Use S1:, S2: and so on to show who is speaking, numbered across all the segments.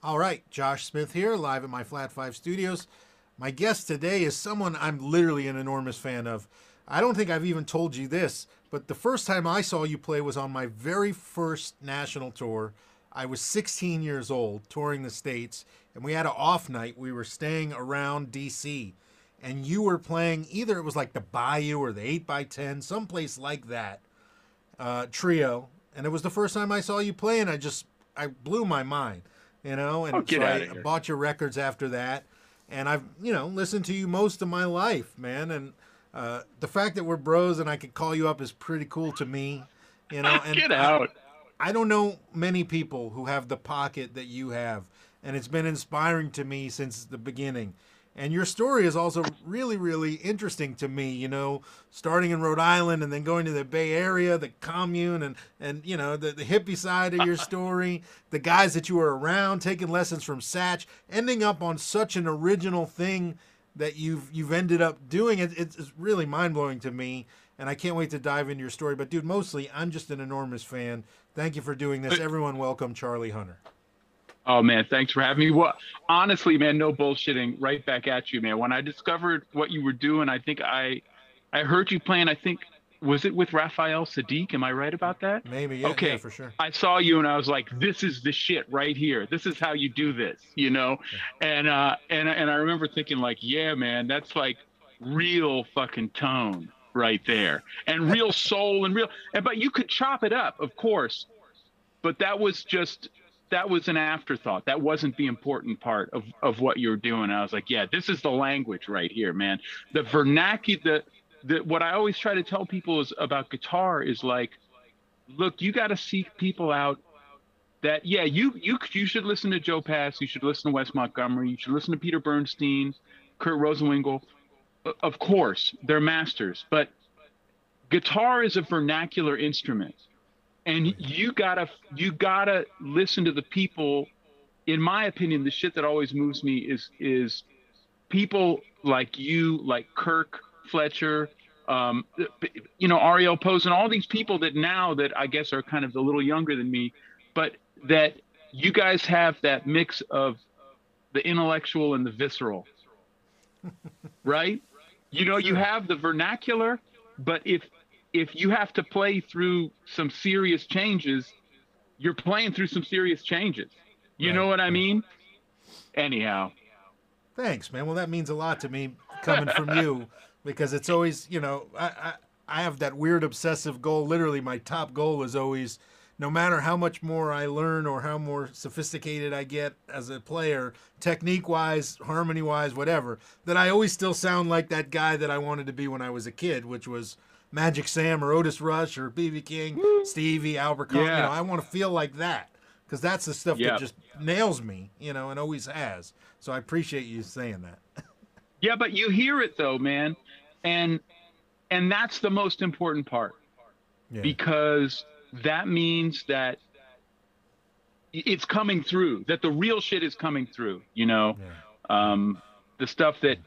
S1: All right, Josh Smith here, live at my Flat Five Studios. My guest today is someone I'm literally an enormous fan of. I don't think I've even told you this, but the first time I saw you play was on my very first national tour. I was 16 years old, touring the States, and we had an off night. We were staying around DC, and you were playing either it was like the Bayou or the 8x10, someplace like that, uh, trio. And it was the first time I saw you play, and I just, I blew my mind you know. And
S2: oh, so
S1: I
S2: here.
S1: bought your records after that, and I've you know listened to you most of my life, man. And uh, the fact that we're bros and I could call you up is pretty cool to me, you know. And
S2: Get out.
S1: I, I don't know many people who have the pocket that you have, and it's been inspiring to me since the beginning. And your story is also really, really interesting to me. You know, starting in Rhode Island and then going to the Bay Area, the commune, and and you know the, the hippie side of your story, the guys that you were around, taking lessons from Satch, ending up on such an original thing that you've you've ended up doing. It, it's, it's really mind blowing to me, and I can't wait to dive into your story. But dude, mostly I'm just an enormous fan. Thank you for doing this. Everyone, welcome Charlie Hunter.
S2: Oh man, thanks for having me. Well, honestly, man, no bullshitting. Right back at you, man. When I discovered what you were doing, I think I, I heard you playing. I think was it with Raphael Saadiq? Am I right about that?
S1: Maybe. Yeah,
S2: okay.
S1: Yeah, for sure.
S2: I saw you and I was like, this is the shit right here. This is how you do this, you know. And uh, and and I remember thinking like, yeah, man, that's like real fucking tone right there, and real soul and real. And but you could chop it up, of course. But that was just that was an afterthought. That wasn't the important part of, of what you're doing. I was like, yeah, this is the language right here, man. The vernacular, the, the, what I always try to tell people is about guitar is like, look, you got to seek people out that, yeah, you, you, you should listen to Joe Pass. You should listen to Wes Montgomery. You should listen to Peter Bernstein, Kurt Rosenwinkel. Of course, they're masters, but guitar is a vernacular instrument and you gotta you gotta listen to the people. In my opinion the shit that always moves me is is people like you like kirk fletcher um, you know ariel posen all these people that now that i guess are kind of a little younger than me but that you guys have that mix of the intellectual and the visceral. Right? You know you have the vernacular but if if you have to play through some serious changes, you're playing through some serious changes. You right. know what I mean? Anyhow.
S1: Thanks, man. Well, that means a lot to me coming from you because it's always, you know, I, I, I have that weird obsessive goal. Literally, my top goal is always no matter how much more I learn or how more sophisticated I get as a player, technique wise, harmony wise, whatever, that I always still sound like that guy that I wanted to be when I was a kid, which was Magic Sam or Otis Rush or BB King, Stevie, Albert yeah. You know, I want to feel like that because that's the stuff yep. that just nails me, you know, and always has. So I appreciate you saying that.
S2: yeah, but you hear it though, man, and and that's the most important part yeah. because that means that it's coming through. That the real shit is coming through. You know, yeah. um, the stuff that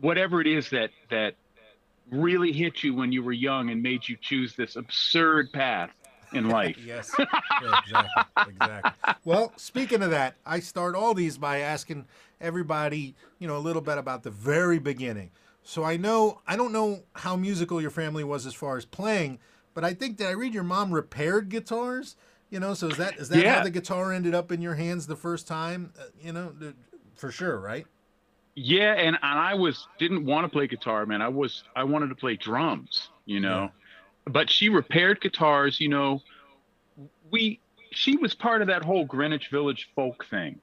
S2: whatever it is that that really hit you when you were young and made you choose this absurd path in life.
S1: yes, yeah, exactly, exactly. Well, speaking of that, I start all these by asking everybody, you know, a little bit about the very beginning. So I know I don't know how musical your family was as far as playing, but I think did I read your mom repaired guitars. You know, so is that is that yeah. how the guitar ended up in your hands the first time? Uh, you know, for sure, right?
S2: Yeah, and, and I was didn't want to play guitar, man. I was I wanted to play drums, you know. Yeah. But she repaired guitars, you know. We she was part of that whole Greenwich Village folk thing.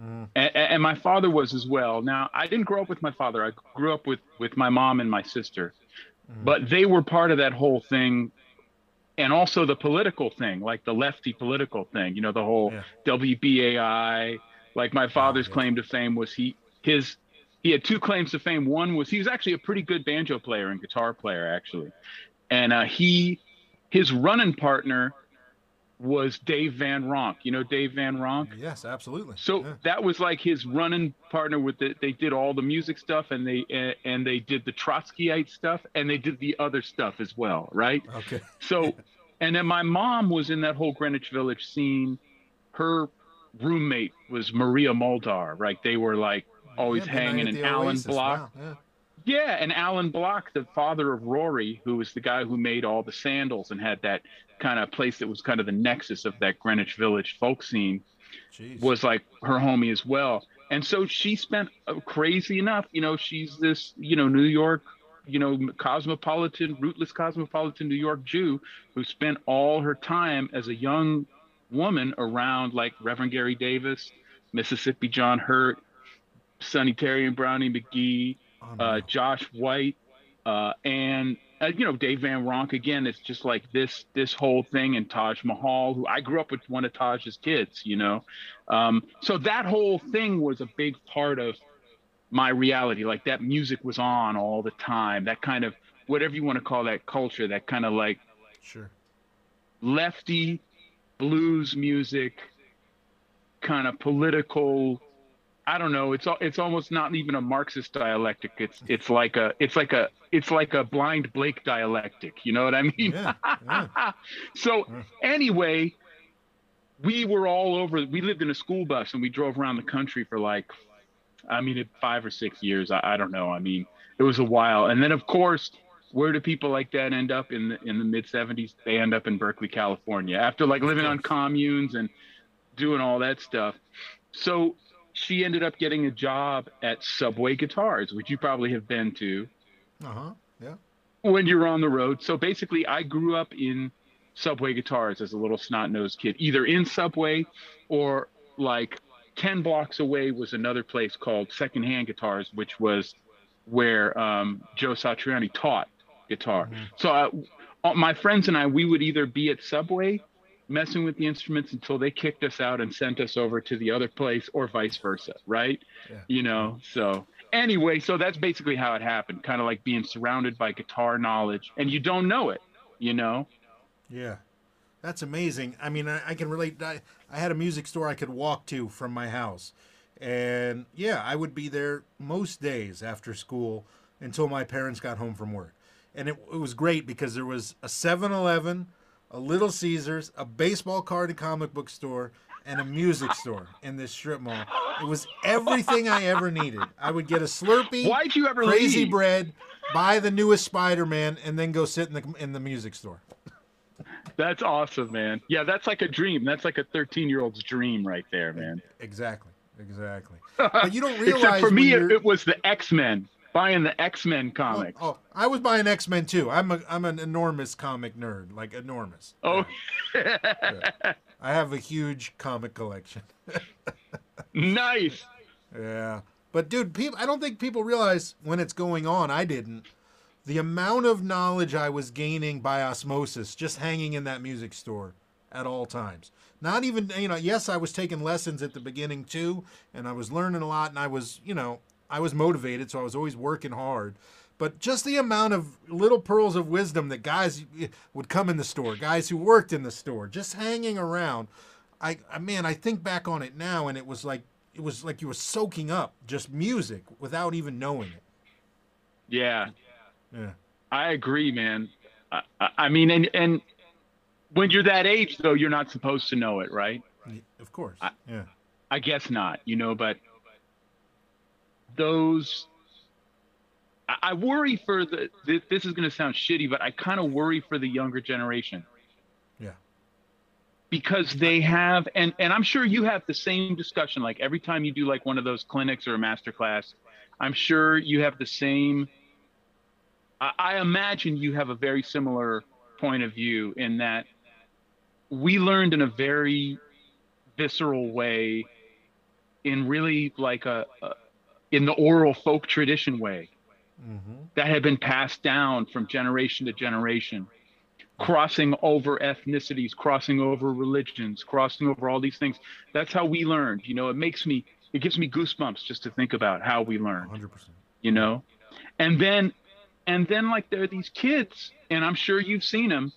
S2: Mm. And, and, my father was as well. Now, I didn't grow up with my father. I grew up with with my mom and my sister. Mm. But they were part of that whole thing and also the political thing, like the lefty political thing, you know, the whole yeah. WBAI, like my father's oh, yeah. claim to fame was he his he had two claims to fame. One was he was actually a pretty good banjo player and guitar player, actually. And uh, he, his running partner was Dave Van Ronk. You know Dave Van Ronk?
S1: Yes, absolutely.
S2: So
S1: yeah.
S2: that was like his running partner with the, they did all the music stuff and they and they did the Trotskyite stuff and they did the other stuff as well, right?
S1: Okay.
S2: So and then my mom was in that whole Greenwich Village scene. Her roommate was Maria Muldaur, right? They were like always
S1: Yeah,
S2: hanging in Alan
S1: Oasis.
S2: Block.
S1: Wow, yeah.
S2: Yeah, and Alan Block, the father of Rory, who was the guy who made all the sandals and had that kind of place that was kind of the nexus of that Greenwich Village folk scene,
S1: Jeez.
S2: was like her homie as well. And so she spent uh, crazy enough, you know, she's this, you know, New York, you know, cosmopolitan, rootless cosmopolitan New York Jew who spent all her time as a young woman around like Reverend Gary Davis, Mississippi John Hurt, Sonny Terry and Brownie McGhee, uh, Josh White, uh, and uh, you know Dave Van Ronk. Again, it's just like this this whole thing, and Taj Mahal, who I grew up with one of Taj's kids. You know, um, so that whole thing was a big part of my reality. Like that music was on all the time. That kind of whatever you want to call that culture. That kind of like
S1: sure.
S2: lefty blues music, kind of political. I don't know. It's it's almost not even a Marxist dialectic. It's it's like a it's like a it's like a blind Blake dialectic. You know what I mean?
S1: Yeah, yeah.
S2: so anyway, we were all over. We lived in a school bus and we drove around the country for like, I mean, five or six years. I, I don't know. I mean, it was a while. And then of course, where do people like that end up in the in the mid '70s? They end up in Berkeley, California, after like living on communes and doing all that stuff. So she ended up getting a job at Subway Guitars, which you probably have been to
S1: Uh huh. Yeah.
S2: when you're on the road. So basically, I grew up in Subway guitars as a little snot nosed kid, either in Subway or like 10 blocks away was another place called Secondhand Guitars, which was where um, Joe Satriani taught guitar.
S1: Mhm.
S2: So uh, all- my friends and I, we would either be at Subway messing with the instruments until they kicked us out and sent us over to the other place or vice versa, right?
S1: Yeah.
S2: You know, so anyway, so that's basically how it happened, kind of like being surrounded by guitar knowledge and you don't know it, you know?
S1: Yeah. That's amazing. I mean, I, I can relate. I, I had a music store I could walk to from my house. And yeah, I would be there most days after school until my parents got home from work. And it, it was great because there was a 7 Eleven, a Little Caesars, a baseball card and comic book store, and a music store in this strip mall. It was everything I ever needed. I would get a Slurpee,
S2: Why'd you ever
S1: crazy
S2: leave?
S1: bread, buy the newest Spider Man, and then go sit in the in the music store.
S2: That's awesome, man. Yeah, that's like a dream. That's like a 13 year old's dream right there, man.
S1: Exactly. Exactly. But you don't realize
S2: Except for me, it was the X Men, buying the X Men
S1: Oh,
S2: comics.
S1: oh, I was buying X Men too. I'm a I'm an enormous comic nerd, like enormous.
S2: Oh,
S1: I have a huge comic collection.
S2: nice.
S1: Yeah, but dude, people, I don't think people realize when it's going on. I didn't. The amount of knowledge I was gaining by osmosis, just hanging in that music store at all times. Not even, you know, yes, I was taking lessons at the beginning too, and I was learning a lot, and I was, you know, I was motivated, so I was always working hard. But just the amount of little pearls of wisdom that guys would come in the store, guys who worked in the store, just hanging around. I, I man, I think back on it now, and it was like it was like you were soaking up just music without even knowing it.
S2: Yeah,
S1: Yeah.
S2: I agree, man. I, I- mean, and and when you're that age, though, you're not supposed to know it, right?
S1: Of course.
S2: I-
S1: yeah.
S2: I guess not, you know, but those I, worry for the this is going to sound shitty, but I kind of worry for the younger generation.
S1: Yeah.
S2: Because they have and and I'm sure you have the same discussion like every time you do like one of those clinics or a master class, I'm sure you have the same I, I imagine you have a very similar point of view in that we learned in a very visceral way in really like a, a in the oral folk tradition way
S1: hmm
S2: that had been passed down from generation to generation crossing over ethnicities crossing over religions crossing over all these things. That's how we learned you know it makes me it gives me goosebumps just to think about how we learned
S1: 100%.
S2: you know? And then and then like there are these kids and i'm sure you've seen them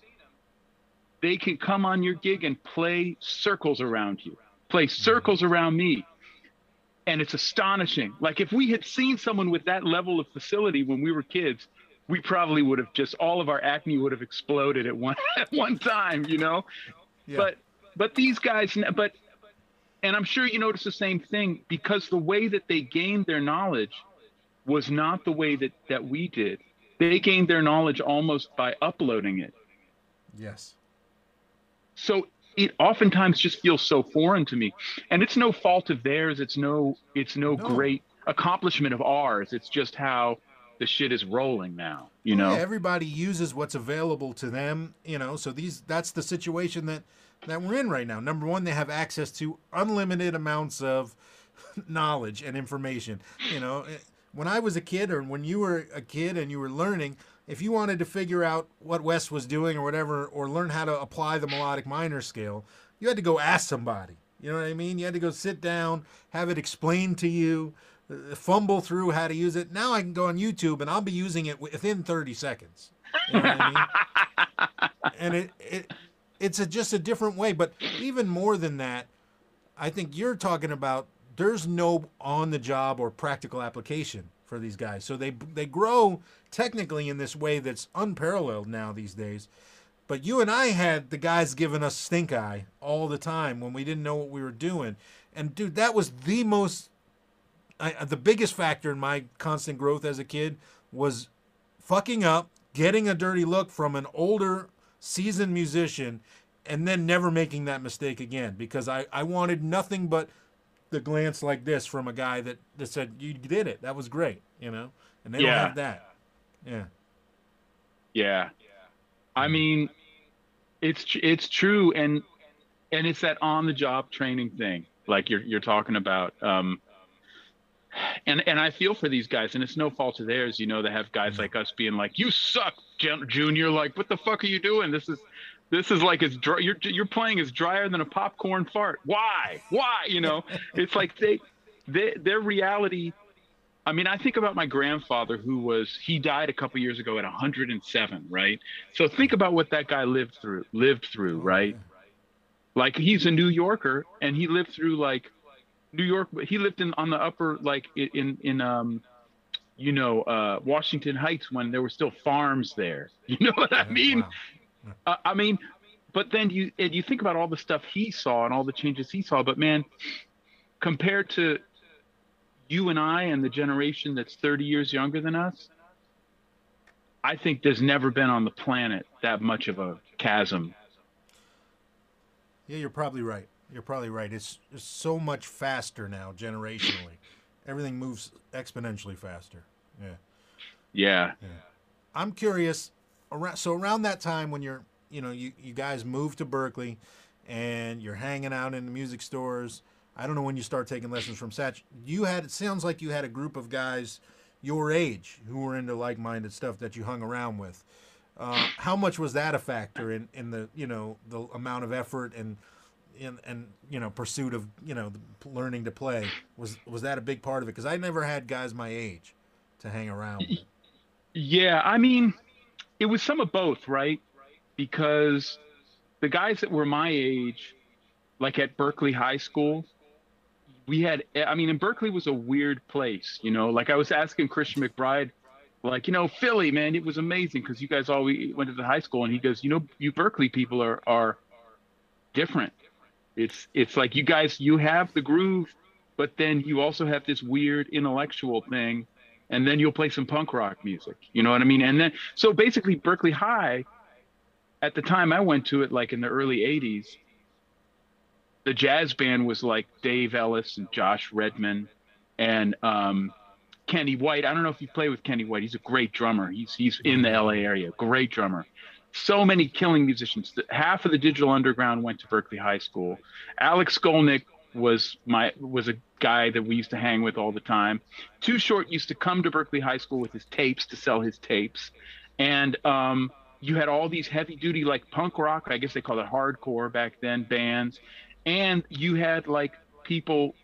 S2: they can come on your gig and play circles around you play circles around me and it's astonishing like if we had seen someone with that level of facility when we were kids we probably would have just all of our acne would have exploded at one at one time you know
S1: Yeah.
S2: but but these guys but and I'm sure you notice the same thing because the way that they gained their knowledge was not the way that that we did. They gained their knowledge almost by uploading it.
S1: Yes.
S2: So it oftentimes just feels so foreign to me, and it's no fault of theirs. It's no it's no,
S1: No.
S2: great accomplishment of ours. It's just how the shit is rolling now. You know.
S1: Yeah, everybody uses what's available to them, you know. So these that's the situation that that we're in right now. Number one, they have access to unlimited amounts of knowledge and information. You know, Eh, when I was a kid, or when you were a kid and you were learning, if you wanted to figure out what Wes was doing or whatever, or learn how to apply the melodic minor scale, you had to go ask somebody. You know what I mean? You had to go sit down, have it explained to you, uh, fumble through how to use it. Now I can go on YouTube and I'll be using it within 30 seconds. You know what I mean? and it, it it's a, just a different way. But even more than that, I think you're talking about there's no on the job or practical application for these guys. So they they grow technically in this way that's unparalleled now these days. But you and I had the guys giving us stink eye all the time when we didn't know what we were doing. And dude, that was the most I, uh, the biggest factor in my constant growth as a kid was fucking up, getting a dirty look from an older, seasoned musician, and then never making that mistake again because I, I wanted nothing but the glance like this from a guy that, that said, You did it. That was great, you know? And they
S2: Yeah.
S1: don't have that. Yeah.
S2: Yeah. I mean, it's it's true, and and it's that on the job training thing, like you're you're talking about. Um, and and I feel for these guys, and it's no fault of theirs, you know. They have guys like us being like, "You suck, Junior." Like, what the fuck are you doing? This is this is like as dry. You're you're playing is drier than a popcorn fart. Why? Why? You know, it's like they, they their reality I mean, I think about my grandfather who was he died a couple years ago at 107, right? So think about what that guy lived through, lived through, right? Like he's a New Yorker and he lived through like New York he lived in on the upper like in in um you know, uh Washington Heights when there were still farms there. You know what I mean?
S1: Wow.
S2: Uh, I mean, but then you you think about all the stuff he saw and all the changes he saw. But man, compared to you and I and the generation that's 30 years younger than us, I think there's never been on the planet that much of a chasm.
S1: Yeah, you're probably right. You're probably right. It's, it's so much faster now, generationally. Everything moves exponentially faster. Yeah.
S2: Yeah.
S1: I'm curious. Around, so around that time when you're, you know, you, you guys moved to Berkeley, and you're hanging out in the music stores. I don't know when you start taking lessons from Satch. You had it sounds like you had a group of guys your age who were into like-minded stuff that you hung around with. Uh, how much was that a factor in, in the you know the amount of effort and in and you know pursuit of you know learning to play was was that a big part of it? Because I never had guys my age to hang around with.
S2: Yeah. I mean, it was some of both, right? Because the guys that were my age, like at Berkeley High School, we had, I mean, and Berkeley was a weird place, you know, like I was asking Christian McBride, like, you know, Philly, man, it was amazing because you guys all we went to the high school and he goes, you know, you Berkeley people are, are different. It's, it's like you guys, you have the groove, but then you also have this weird intellectual thing and then you'll play some punk rock music. You know what I mean? And then so basically Berkeley High, at the time I went to it, like in the early '80s, the jazz band was like Dave Ellis and Josh Redman, and um, Kenny White. I don't know if you play with Kenny White. He's a great drummer. He's he's in the LA area. Great drummer. So many killing musicians. Half of the Digital Underground went to Berkeley High School. Alex Skolnick was my was a guy that we used to hang with all the time. Too Short used to come to Berkeley High School with his tapes to sell his tapes, and um, you had all these heavy duty like punk rock. I guess they called it hardcore back then bands, and you had like people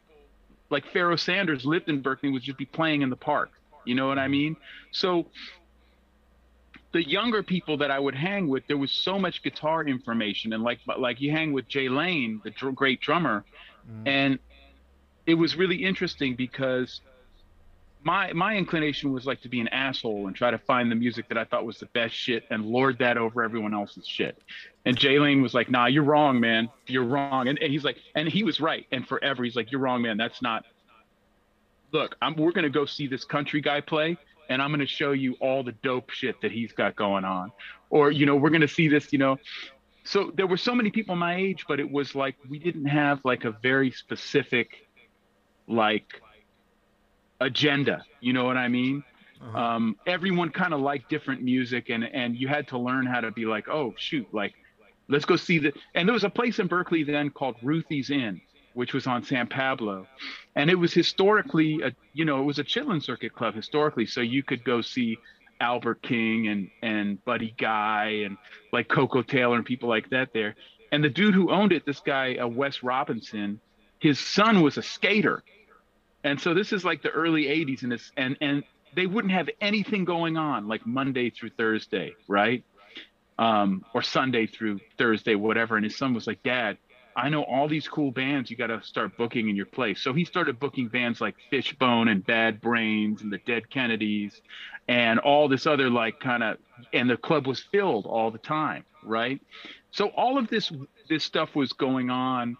S2: like Pharoah Sanders lived in Berkeley would just be playing in the park. You know what I mean? So the younger people that I would hang with, there was so much guitar information, and like like you hang with Jay Lane, the dr- great drummer, and it was really interesting because my my inclination was like to be an asshole and try to find the music that I thought was the best shit and lord that over everyone else's shit. And Jay Lane was like, "Nah, you're wrong, man. You're wrong." And, and he's like, and he was right. And forever, he's like, "You're wrong, man. That's not." Look, I'm, we're gonna go see this country guy play, and I'm gonna show you all the dope shit that he's got going on. Or you know, we're gonna see this. You know, so there were so many people my age, but it was like we didn't have like a very specific, like agenda. You know what I mean? Uh-huh. Um, everyone kind of liked different music, and and you had to learn how to be like, oh shoot, like let's go see the. And there was a place in Berkeley then called Ruthie's Inn, which was on San Pablo, and it was historically a you know it was a Chitlin circuit club historically, so you could go see Albert King and and Buddy Guy and like Koko Taylor and people like that there. And the dude who owned it, this guy uh, Wes Robinson, his son was a skater and so this is like the early 80s and it's and and they wouldn't have anything going on like monday through thursday right? Um, or sunday through thursday whatever. And his son was like dad i know all these cool bands you got to start booking in your place. So he started booking bands like fishbone and bad brains and the dead kennedys and all this other like kind of and the club was filled all the time right? So all of this this stuff was going on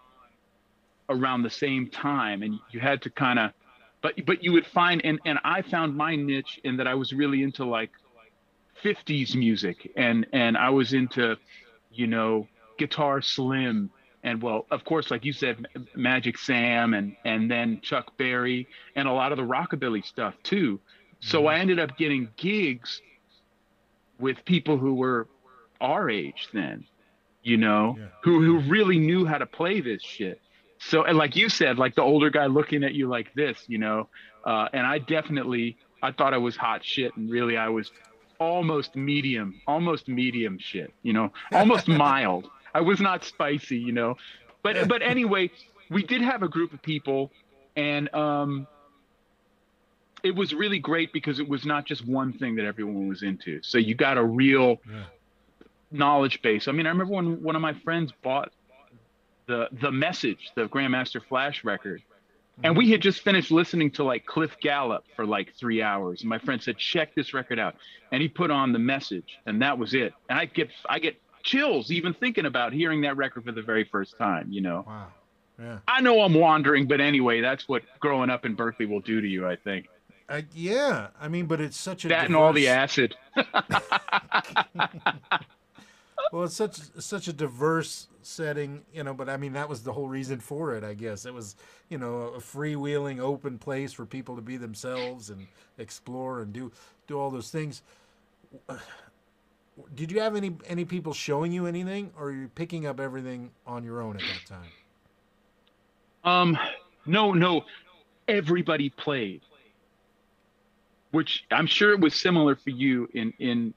S2: around the same time and you had to kind of but but you would find and and I found my niche in that I was really into like 50s music and and I was into you know guitar slim and well of course like you said Magic Sam and and then Chuck Berry and a lot of the rockabilly stuff too so mm-hmm. I ended up getting gigs with people who were our age then you know yeah. who who really knew how to play this shit so and like you said like the older guy looking at you like this you know uh, and i definitely i thought i was hot shit and really i was almost medium almost medium shit you know almost mild. I was not spicy you know but but anyway we did have a group of people and um it was really great because it was not just one thing that everyone was into. So you got a real yeah. knowledge base. I mean i remember when one of my friends bought the the message, the Grandmaster Flash record. And we had just finished listening to like Cliff Gallup for like three hours. And my friend said, check this record out. And he put on the message and that was it. And I get I get chills even thinking about hearing that record for the very first time, you know.
S1: Wow. Yeah.
S2: I know I'm wandering, but anyway, that's what growing up in Berkeley will do to you, I think.
S1: Uh, yeah, I mean, but it's such a
S2: that diverse... and all the acid.
S1: well, it's such such a diverse setting, you know. But I mean, that was the whole reason for it, I guess. It was, you know, a freewheeling, open place for people to be themselves and explore and do do all those things. Did you have any any people showing you anything, or are you picking up everything on your own at that time?
S2: Um, no, no. Everybody played, which I'm sure it was similar for you in in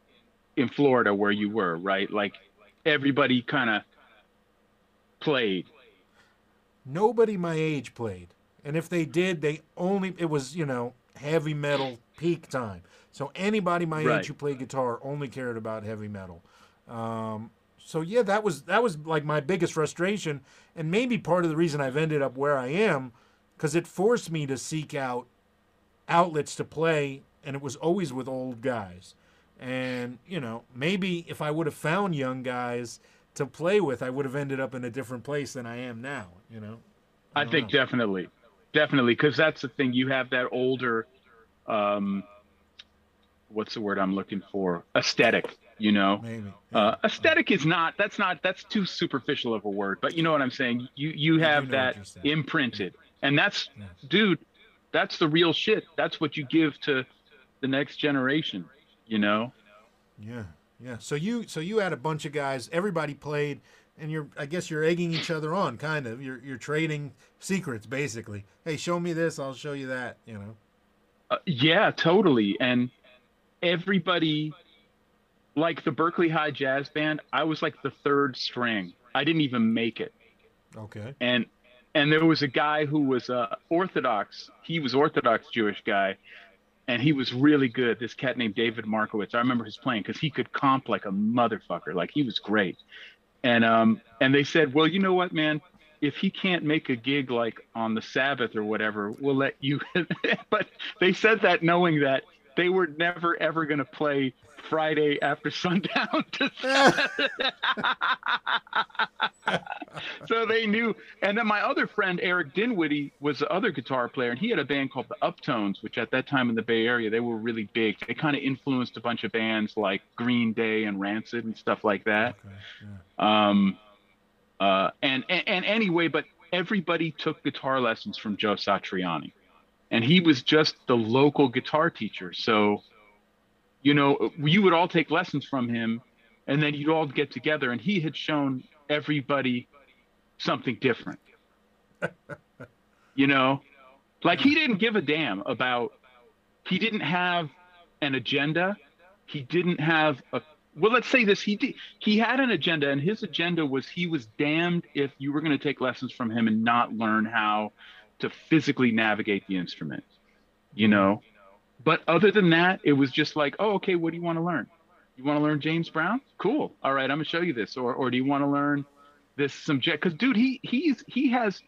S2: in Florida where you were, right? Like everybody kind of played.
S1: Nobody my age played. And if they did, they only it was, you know, heavy metal peak time. So anybody my right. age who played guitar only cared about heavy metal. Um, so yeah, that was that was like my biggest frustration, and maybe part of the reason I've ended up where I am, because it forced me to seek out outlets to play, and it was always with old guys. And, you know, maybe if I would have found young guys to play with, I would have ended up in a different place than I am now, you know?
S2: I, I think know. definitely. Definitely. Because that's the thing. You have that older, um, what's the word I'm looking for? Aesthetic, you know?
S1: Maybe.
S2: Yeah. Uh, aesthetic is not, that's not, that's too superficial of a word, but you know what I'm saying? You, you have that imprinted. And that's, dude, that's the real shit. That's what you give to the next generation you know.
S1: Yeah, yeah. So you so you had a bunch of guys. Everybody played, and you're I guess you're egging each other on, kind of. You're you're trading secrets, basically. Hey, show me this, I'll show you that. You know.
S2: Uh, yeah, totally. And everybody, like the Berkeley High Jazz Band, I was like the third string. I didn't even make it.
S1: Okay.
S2: And and there was a guy who was uh, Orthodox. He was Orthodox Jewish guy, and he was really good. This cat named David Markowitz. I remember his playing because he could comp like a motherfucker. Like he was great. And um and they said, well, you know what, man? if he can't make a gig like on the Sabbath or whatever, we'll let you. but they said that knowing that they were never ever going to play Friday after sundown. so they knew. And then my other friend Eric Dinwiddie was the other guitar player, and he had a band called the Uptones, which at that time in the Bay Area they were really big. They kind of influenced a bunch of bands like Green Day and Rancid and stuff like that. Okay, yeah. Um, uh, and, and and anyway, but everybody took guitar lessons from Joe Satriani, and he was just the local guitar teacher. So, you know, you would all take lessons from him, and then you'd all get together, and he had shown everybody something different. you know, like he didn't give a damn about. He didn't have an agenda. He didn't have a well let's say this he did, he had an agenda and his agenda was he was damned if you were going to take lessons from him and not learn how to physically navigate the instrument you know but other than that it was just like oh okay what do you want to learn? You want to learn james brown? Cool. All right i'm to show you this. Or or do you want to learn this subject? Because dude he he's he has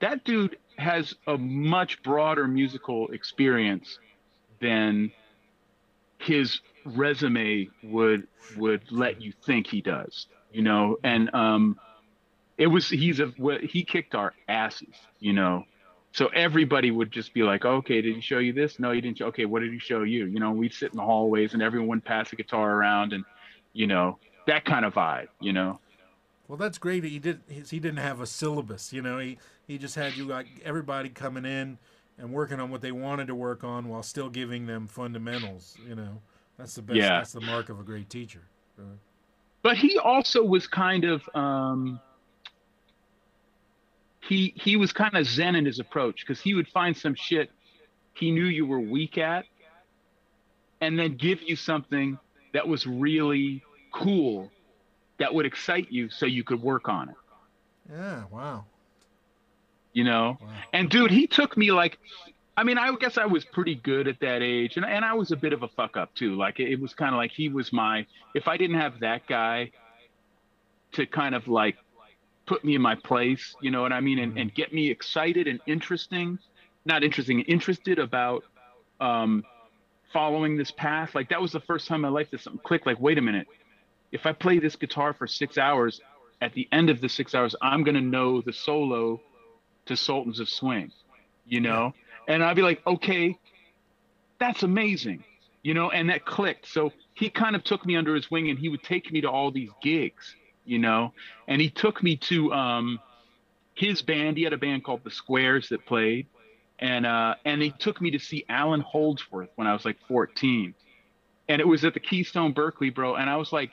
S2: that dude has a much broader musical experience than his resume would would let you think he does you know? And um it was he's a he kicked our asses you know so everybody would just be like okay did he show you this no he didn't show, okay what did he show you you know we'd sit in the hallways and everyone would pass a guitar around and you know that kind of vibe you know
S1: well that's great he did he didn't have a syllabus you know he he just had you like everybody coming in and working on what they wanted to work on while still giving them fundamentals you know that's the best. Yeah. That's the mark of a great teacher.
S2: But he also was kind of um, he he was kind of zen in his approach because he would find some shit he knew you were weak at, and then give you something that was really cool that would excite you so you could work on it.
S1: Yeah. Wow.
S2: You know, wow. and dude, he took me like I mean, I guess I was pretty good at that age, and and I was a bit of a fuck up too. Like it was kind of like he was my. If I didn't have that guy to kind of like put me in my place, you know what I mean, and, and get me excited and interesting, not interesting, interested about um, following this path. Like that was the first time in my life that something clicked. Like, wait a minute, if I play this guitar for six hours, at the end of the six hours, I'm gonna know the solo to Sultans of Swing, you know and I'd be like, okay, that's amazing, you know, and that clicked. So he kind of took me under his wing and he would take me to all these gigs, you know, and he took me to um, his band. He had a band called the Squares that played, and uh, and he took me to see Allan Holdsworth when I was like 14, and it was at the Keystone Berkeley, bro, and I was like,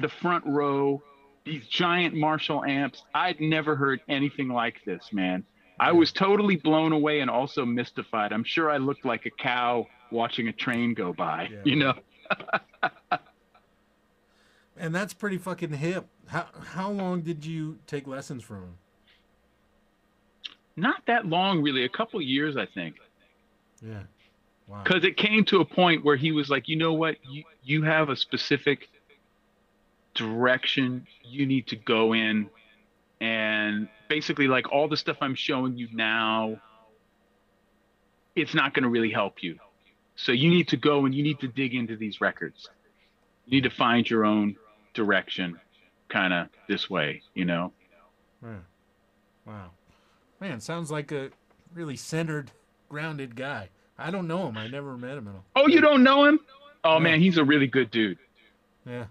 S2: the front row, these giant Marshall amps. I'd never heard anything like this, man. I was totally blown away and also mystified. I'm sure I looked like a cow watching a train go by, yeah. you know.
S1: and that's pretty fucking hip. How how long did you take lessons from him?
S2: Not that long, really. A couple years, I think.
S1: Yeah.
S2: Wow. Because it came to a point where he was like, you know what, you you have a specific direction you need to go in, and basically like all the stuff I'm showing you now, it's not going to really help you. So you need to go and you need to dig into these records. You need to find your own direction, kind of this way, you know.
S1: Yeah. Wow, man, sounds like a really centered, grounded guy. I don't know him. I never met him at all.
S2: Oh, you don't know him? Oh man, he's a really good dude.
S1: Yeah,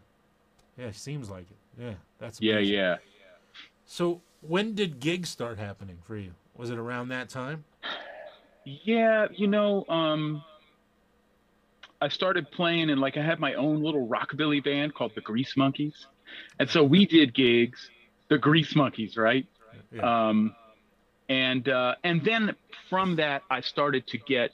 S1: yeah, seems like it. Yeah, that's
S2: amazing. yeah, yeah.
S1: So when did gigs start happening for you? Was it around that time?
S2: Yeah, you know, um, I started playing and like I had my own little rockabilly band called the Grease Monkeys, and so we did gigs, the Grease Monkeys, right? Yeah. Um, and uh, and then from that I started to get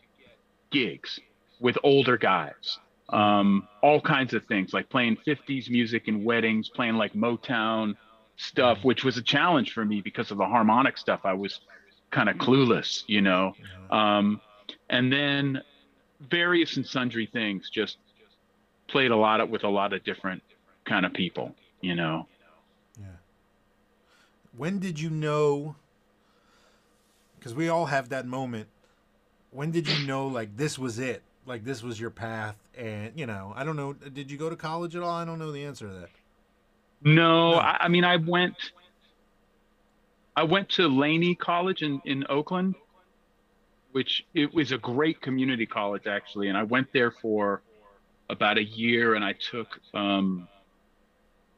S2: gigs with older guys, um, all kinds of things like playing 50s music in weddings, playing like Motown stuff, which was a challenge for me because of the harmonic stuff. I was kind of clueless, you know. Um, and then various and sundry things, just played a lot of, with a lot of different kind of people, you know.
S1: Yeah. when did you know? Because we all have that moment. When did you know like this was it? Like this was your path, and you know, I don't know. Did you go to college at all? I don't know the answer to that.
S2: No, no. I, I mean, I went. I went to Laney College in in Oakland, which it was a great community college actually, and I went there for about a year, and I took um,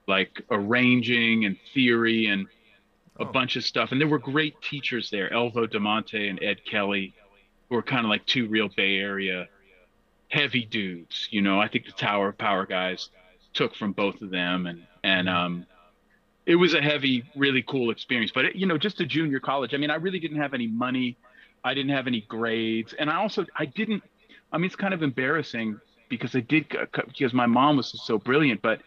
S2: like arranging and theory and a oh. bunch of stuff. And there were great teachers there, Elvo D'Amante and Ed Kelly, who were kind of like two real Bay Area heavy dudes. You know, I think the Tower of Power guys took from both of them, and and um, it was a heavy, really cool experience. But it, you know, just a junior college. I mean, I really didn't have any money. I didn't have any grades, and I also I didn't. I mean, it's kind of embarrassing because I did because my mom was so brilliant, but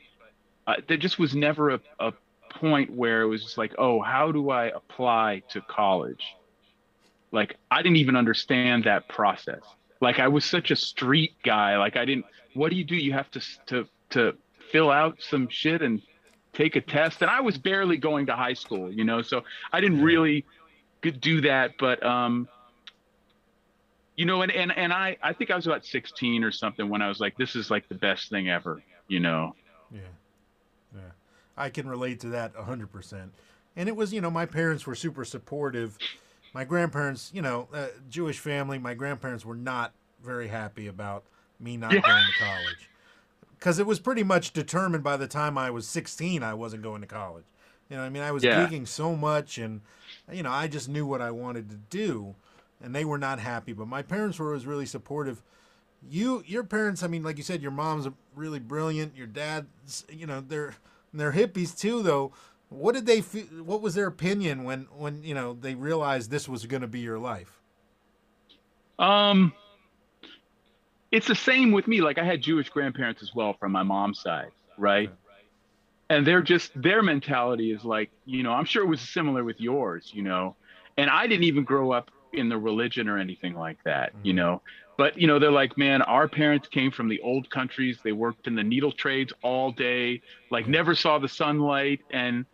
S2: uh, there just was never a, a point where it was just like, oh, how do I apply to college? Like I didn't even understand that process. Like I was such a street guy. Like I didn't. What do you do? You have to to to fill out some shit and take a test. And I was barely going to high school, you know, so I didn't really do that. But um, you know, and and and I I think I was about 16 or something when I was like, this is like the best thing ever, you know.
S1: Yeah, yeah, I can relate to that 100. percent And it was, you know, my parents were super supportive. My grandparents, you know, uh, Jewish family. My grandparents were not very happy about me not yeah. going to college because it was pretty much determined by the time I was 16 I wasn't going to college. You know, I mean, I was yeah. geeking so much, and you know, I just knew what I wanted to do and they were not happy. But my parents were always really supportive. You, your parents, I mean, like you said, your mom's really brilliant. Your dad, you know, they're they're hippies too, though. What did they? Feel, what was their opinion when when you know they realized this was going to be your life?
S2: Um, it's the same with me. Like I had Jewish grandparents as well from my mom's side, right? And they're just their mentality is like, you know, I'm sure it was similar with yours, you know. And I didn't even grow up in the religion or anything like that, mm-hmm. you know. But you know, they're like, man, our parents came from the old countries. They worked in the needle trades all day, like never saw the sunlight, and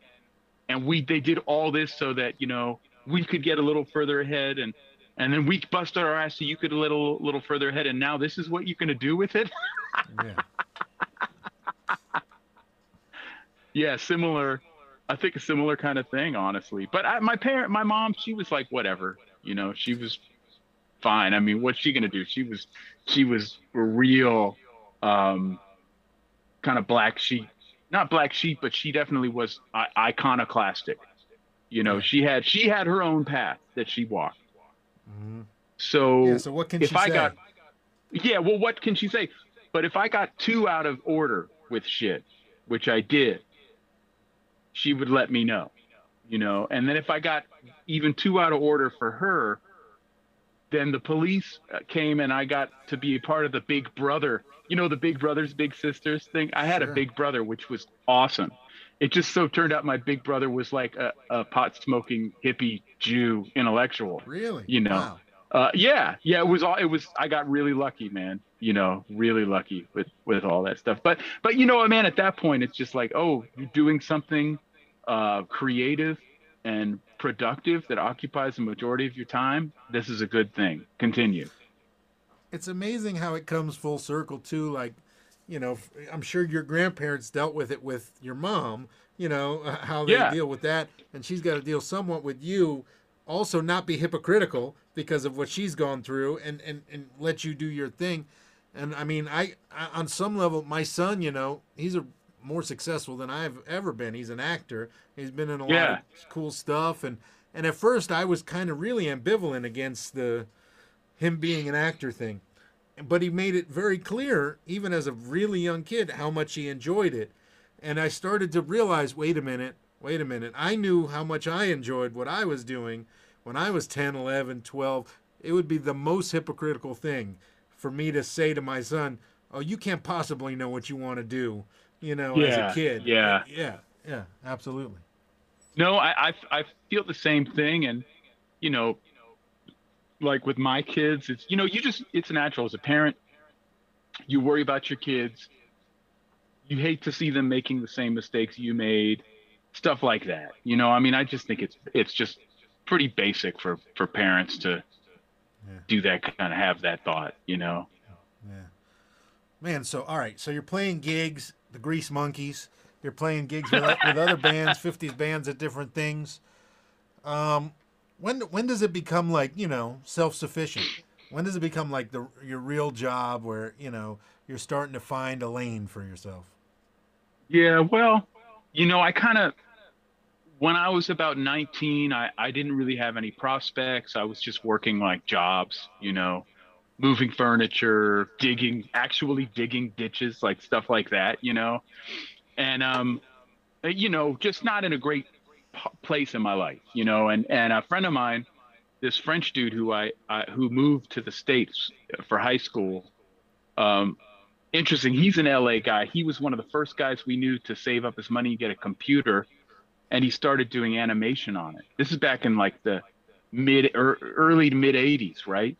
S2: and we they did all this so that you know we could get a little further ahead, and and then we busted our ass so you could a little little further ahead, and now this is what you're gonna do with it. yeah. yeah, similar. I think a similar kind of thing, honestly. But I, my parent, my mom, she was like, whatever. You know, she was fine. I mean, what's she gonna do? She was she was a real um, kind of black sheep. Not black sheep, but she definitely was iconoclastic. You know, she had she had her own path that she walked. Mm-hmm. So,
S1: yeah, so what can
S2: if
S1: I
S2: say? got yeah, well, what can she say? But if I got two out of order with shit, which I did, she would let me know you know. And then if I got even two out of order for her, then the police uh, came and I got to be a part of the Big Brother, you know, the Big Brothers, Big Sisters thing. I had sure. a Big Brother, which was awesome. It just so turned out my Big Brother was like a, a pot smoking hippie Jew intellectual.
S1: Really?
S2: You know. Wow. Uh, yeah, yeah, it was all. It was. I got really lucky, man. You know, really lucky with with all that stuff. But but you know, man, at that point, it's just like, oh, you're doing something uh, creative and productive that occupies the majority of your time, this is a good thing. Continue.
S1: It's amazing how it comes full circle too. Like, you know, I'm sure your grandparents dealt with it with your mom. You know uh, how they yeah. deal with that, and she's got to deal somewhat with you. Also, not be hypocritical because of what she's gone through, and and and let you do your thing. And I mean, I, I on some level, my son, you know, he's a more successful than I've ever been. He's an actor. He's been in a yeah. lot of cool stuff and and at first I was kind of really ambivalent against the him being an actor thing. But he made it very clear even as a really young kid how much he enjoyed it. And I started to realize, wait a minute, wait a minute. I knew how much I enjoyed what I was doing when I was 10, 11, 12. It would be the most hypocritical thing for me to say to my son, "Oh, you can't possibly know what you want to do." You know, yeah, as a kid.
S2: Yeah.
S1: Yeah. Yeah. Absolutely.
S2: No, I, I, I feel the same thing. And, you know, like with my kids, it's, you know, you just, it's natural as a parent. You worry about your kids. You hate to see them making the same mistakes you made. stuff like that. You know, I mean, I just think it's it's just pretty basic for for parents to
S1: Yeah.
S2: do that kind of have that thought. You know.
S1: Yeah. Man, so all right, so you're playing gigs, the Grease Monkeys. You're playing gigs with, with other bands, 50s bands at different things. Um, when when does it become like you know self sufficient? When does it become like the your real job where you know you're starting to find a lane for yourself?
S2: Yeah, well, you know, I kind of, when I was about 19, I, I didn't really have any prospects. I was just working like jobs, you know, moving furniture, digging, actually digging ditches, like stuff like that, you know. And, um, you know, just not in a great p- place in my life, you know. And, and a friend of mine, this French dude who I, I who moved to the States for high school, um, interesting. He's an LA guy. He was one of the first guys we knew to save up his money and get a computer, and he started doing animation on it. This is back in like the mid or early to mid 80s, right?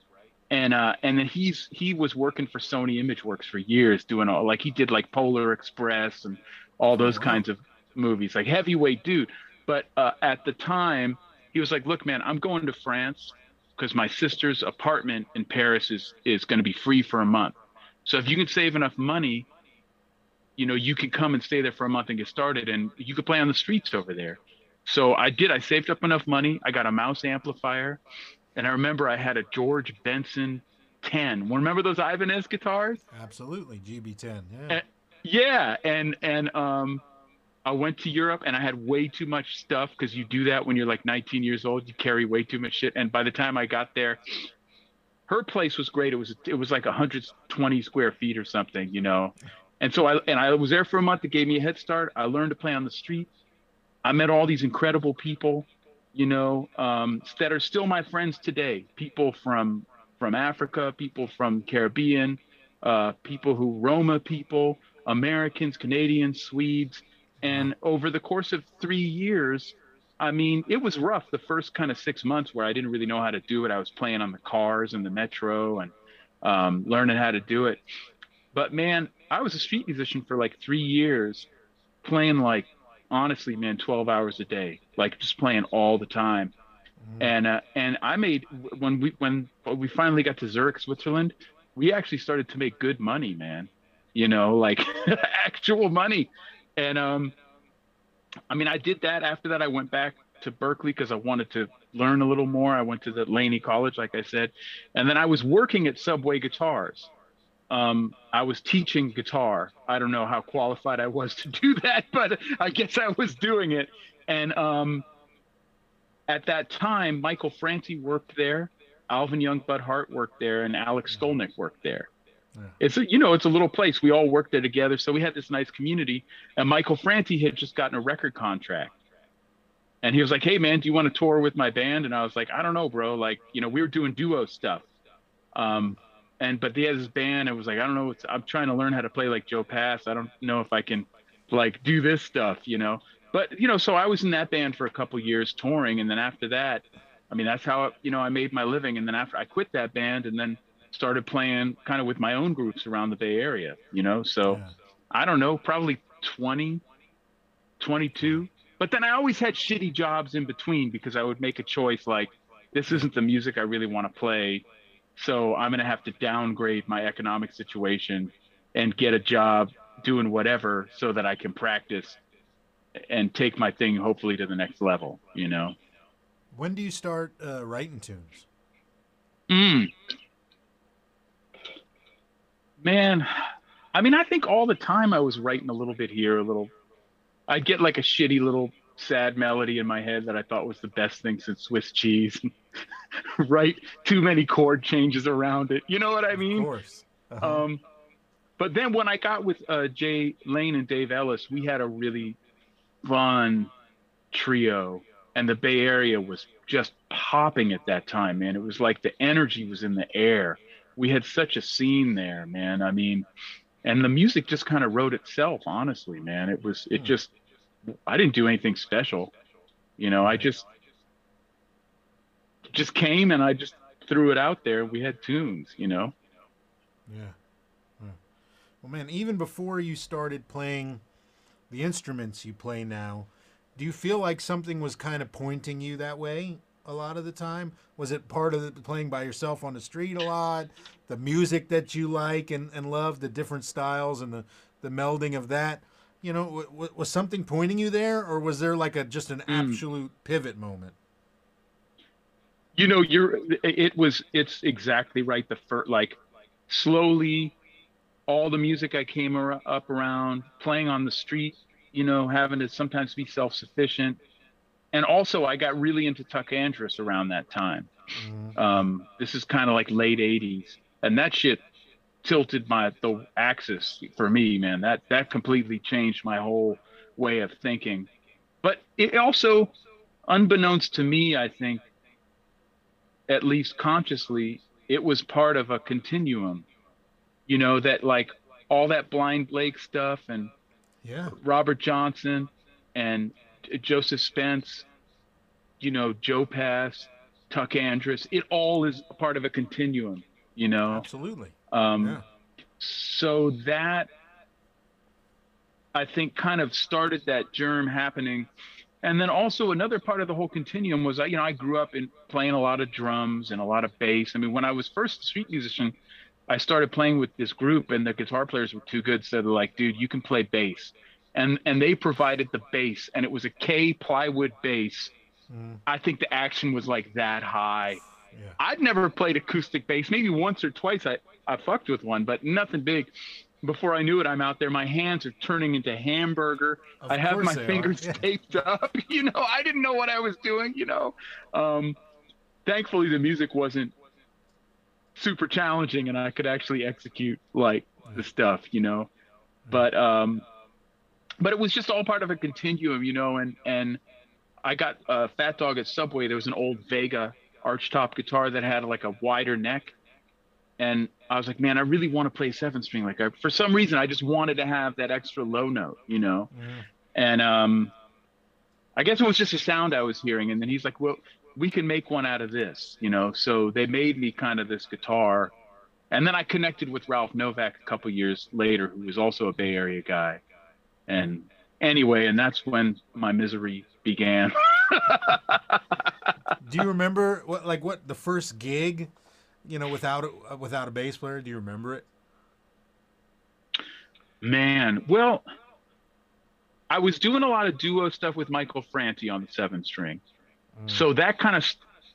S2: And uh, and then he's he was working for Sony ImageWorks for years, doing all like he did like Polar Express and all those kinds of movies, like heavyweight dude. But uh, at the time, he was like, "Look, man, I'm going to France because my sister's apartment in Paris is is going to be free for a month." So if you can save enough money, you know, you can come and stay there for a month and get started and you could play on the streets over there. So I did. I saved up enough money. I got a mouse amplifier. And I remember I had a George Benson 10. Remember those Ibanez guitars?
S1: Absolutely, GB10. Yeah.
S2: Eh, Yeah. And, and, um, I went to Europe and I had way too much stuff because you do that when you're like 19 years old. You carry way too much shit. And by the time I got there, her place was great. It was it was like 120 square feet or something, you know. And so I and I was there for a month. It gave me a head start. I learned to play on the streets. I met all these incredible people, you know, um, that are still my friends today. People from from Africa, people from Caribbean, uh, people who Roma people, Americans, Canadians, Swedes. And over the course of three years, I mean, it was rough the first kind of six months where I didn't really know how to do it. I was playing on the cars and the metro and um, learning how to do it. But man, I was a street musician for like three years, playing like honestly, man, 12 hours a day, like just playing all the time. And uh, and I made when we when we finally got to Zurich, Switzerland, we actually started to make good money, man. You know, like actual money. And um, I mean, I did that. After that, I went back to Berkeley because I wanted to learn a little more. I went to the Laney College, like I said, and then I was working at Subway Guitars. Um, I was teaching guitar. I don't know how qualified I was to do that, but I guess I was doing it. And um, at that time, Michael Franti worked there, Alvin Youngblood Hart worked there, and Alex Skolnick worked there.
S1: Yeah.
S2: It's a, you know it's a little place. We all worked there together, so we had this nice community. And Michael Franti had just gotten a record contract, and he was like, "Hey man, do you want to tour with my band?" And I was like, "I don't know, bro. Like you know we were doing duo stuff." Um, and but he had his band. It was like I don't know. It's, I'm trying to learn how to play like Joe Pass. I don't know if I can like do this stuff, you know. But you know, so I was in that band for a couple years touring, and then after that, I mean, that's how you know I made my living. And then after I quit that band, and then started playing kind of with my own groups around the Bay Area, you know. So
S1: Yeah.
S2: I don't know, probably 20, 22. But then I always had shitty jobs in between because I would make a choice like, this isn't the music I really want to play. So I'm going to have to downgrade my economic situation and get a job doing whatever so that I can practice and take my thing hopefully to the next level, you know?
S1: When do you start uh, writing tunes?
S2: Mm. Man, I mean, I think all the time I was writing a little bit here, a little. I'd get like a shitty little sad melody in my head that I thought was the best thing since Swiss cheese. Write too many chord changes around it. You know what I mean?
S1: Of course. Uh-huh.
S2: Um, but then when I got with uh, Jay Lane and Dave Ellis, we had a really fun trio, and the Bay Area was just popping at that time, man. It was like the energy was in the air. We had such a scene there, man. I mean, and the music just kind of wrote itself, honestly, man. It was, it
S1: Hmm.
S2: just, I didn't do anything special, you know. I just, just came and I just threw it out there. We had tunes, you know.
S1: Yeah. Yeah. Well, man, even before you started playing the instruments you play now, do you feel like something was kind of pointing you that way a lot of the time? Was it part of the, playing by yourself on the street a lot? The music that you like and, and love, the different styles and the, the melding of that? You know, w- w- was something pointing you there, or was there like a just an
S2: Mm.
S1: absolute pivot moment?
S2: you know you're it was it's exactly right the first like slowly all the music i came ar- up around playing on the street you know having to sometimes be self-sufficient. And also i got really into tuck andress around that time.
S1: Mhm.
S2: um, this is kind of like late 80s and that shit tilted my the axis for me man. That that completely changed my whole way of thinking. But it also unbeknownst to me i think at least consciously it was part of a continuum you know that like all that blind blake stuff and
S1: Yeah.
S2: robert johnson and joseph spence you know joe pass tuck andress it all is a part of a continuum you know
S1: Absolutely.
S2: um,
S1: Yeah.
S2: so that I think kind of started that germ happening. And then also another part of the whole continuum was I, you know, I grew up in playing a lot of drums and a lot of bass. I mean, when I was first a street musician, I started playing with this group and the guitar players were too good. So they're like, dude, you can play bass. And, and they provided the bass and it was a Kay plywood bass.
S1: Mm,
S2: I think the action was like that high.
S1: yeah.
S2: I'd never played acoustic bass. Maybe once or twice I, I fucked with one, but nothing big. Before I knew it, I'm out there. My hands are turning into hamburger.
S1: Of
S2: I have my fingers
S1: Yeah.
S2: taped up. You know, I didn't know what I was doing. You know, um, thankfully the music wasn't super challenging, and I could actually execute like the stuff. You know, but um, but it was just all part of a continuum. You know, and and I got a Fat Dog at Subway. There was an old Vega archtop guitar that had like a wider neck. And I was like, man, I really want to play seven string. Like, I, for some reason, I just wanted to have that extra low note, you know?
S1: Mhm.
S2: And um, I guess it was just a sound I was hearing. And then he's like, well, we can make one out of this, you know? So they made me kind of this guitar. And then I connected with Ralph Novak a couple years later, who was also a Bay Area guy. And anyway, and that's when my misery began.
S1: Do you remember what like what the first gig, you know, without a, uh, without a bass player? Do you remember it?
S2: Man, well, I was doing a lot of duo stuff with Michael Franti on the seven string.
S1: Mm.
S2: So that kind of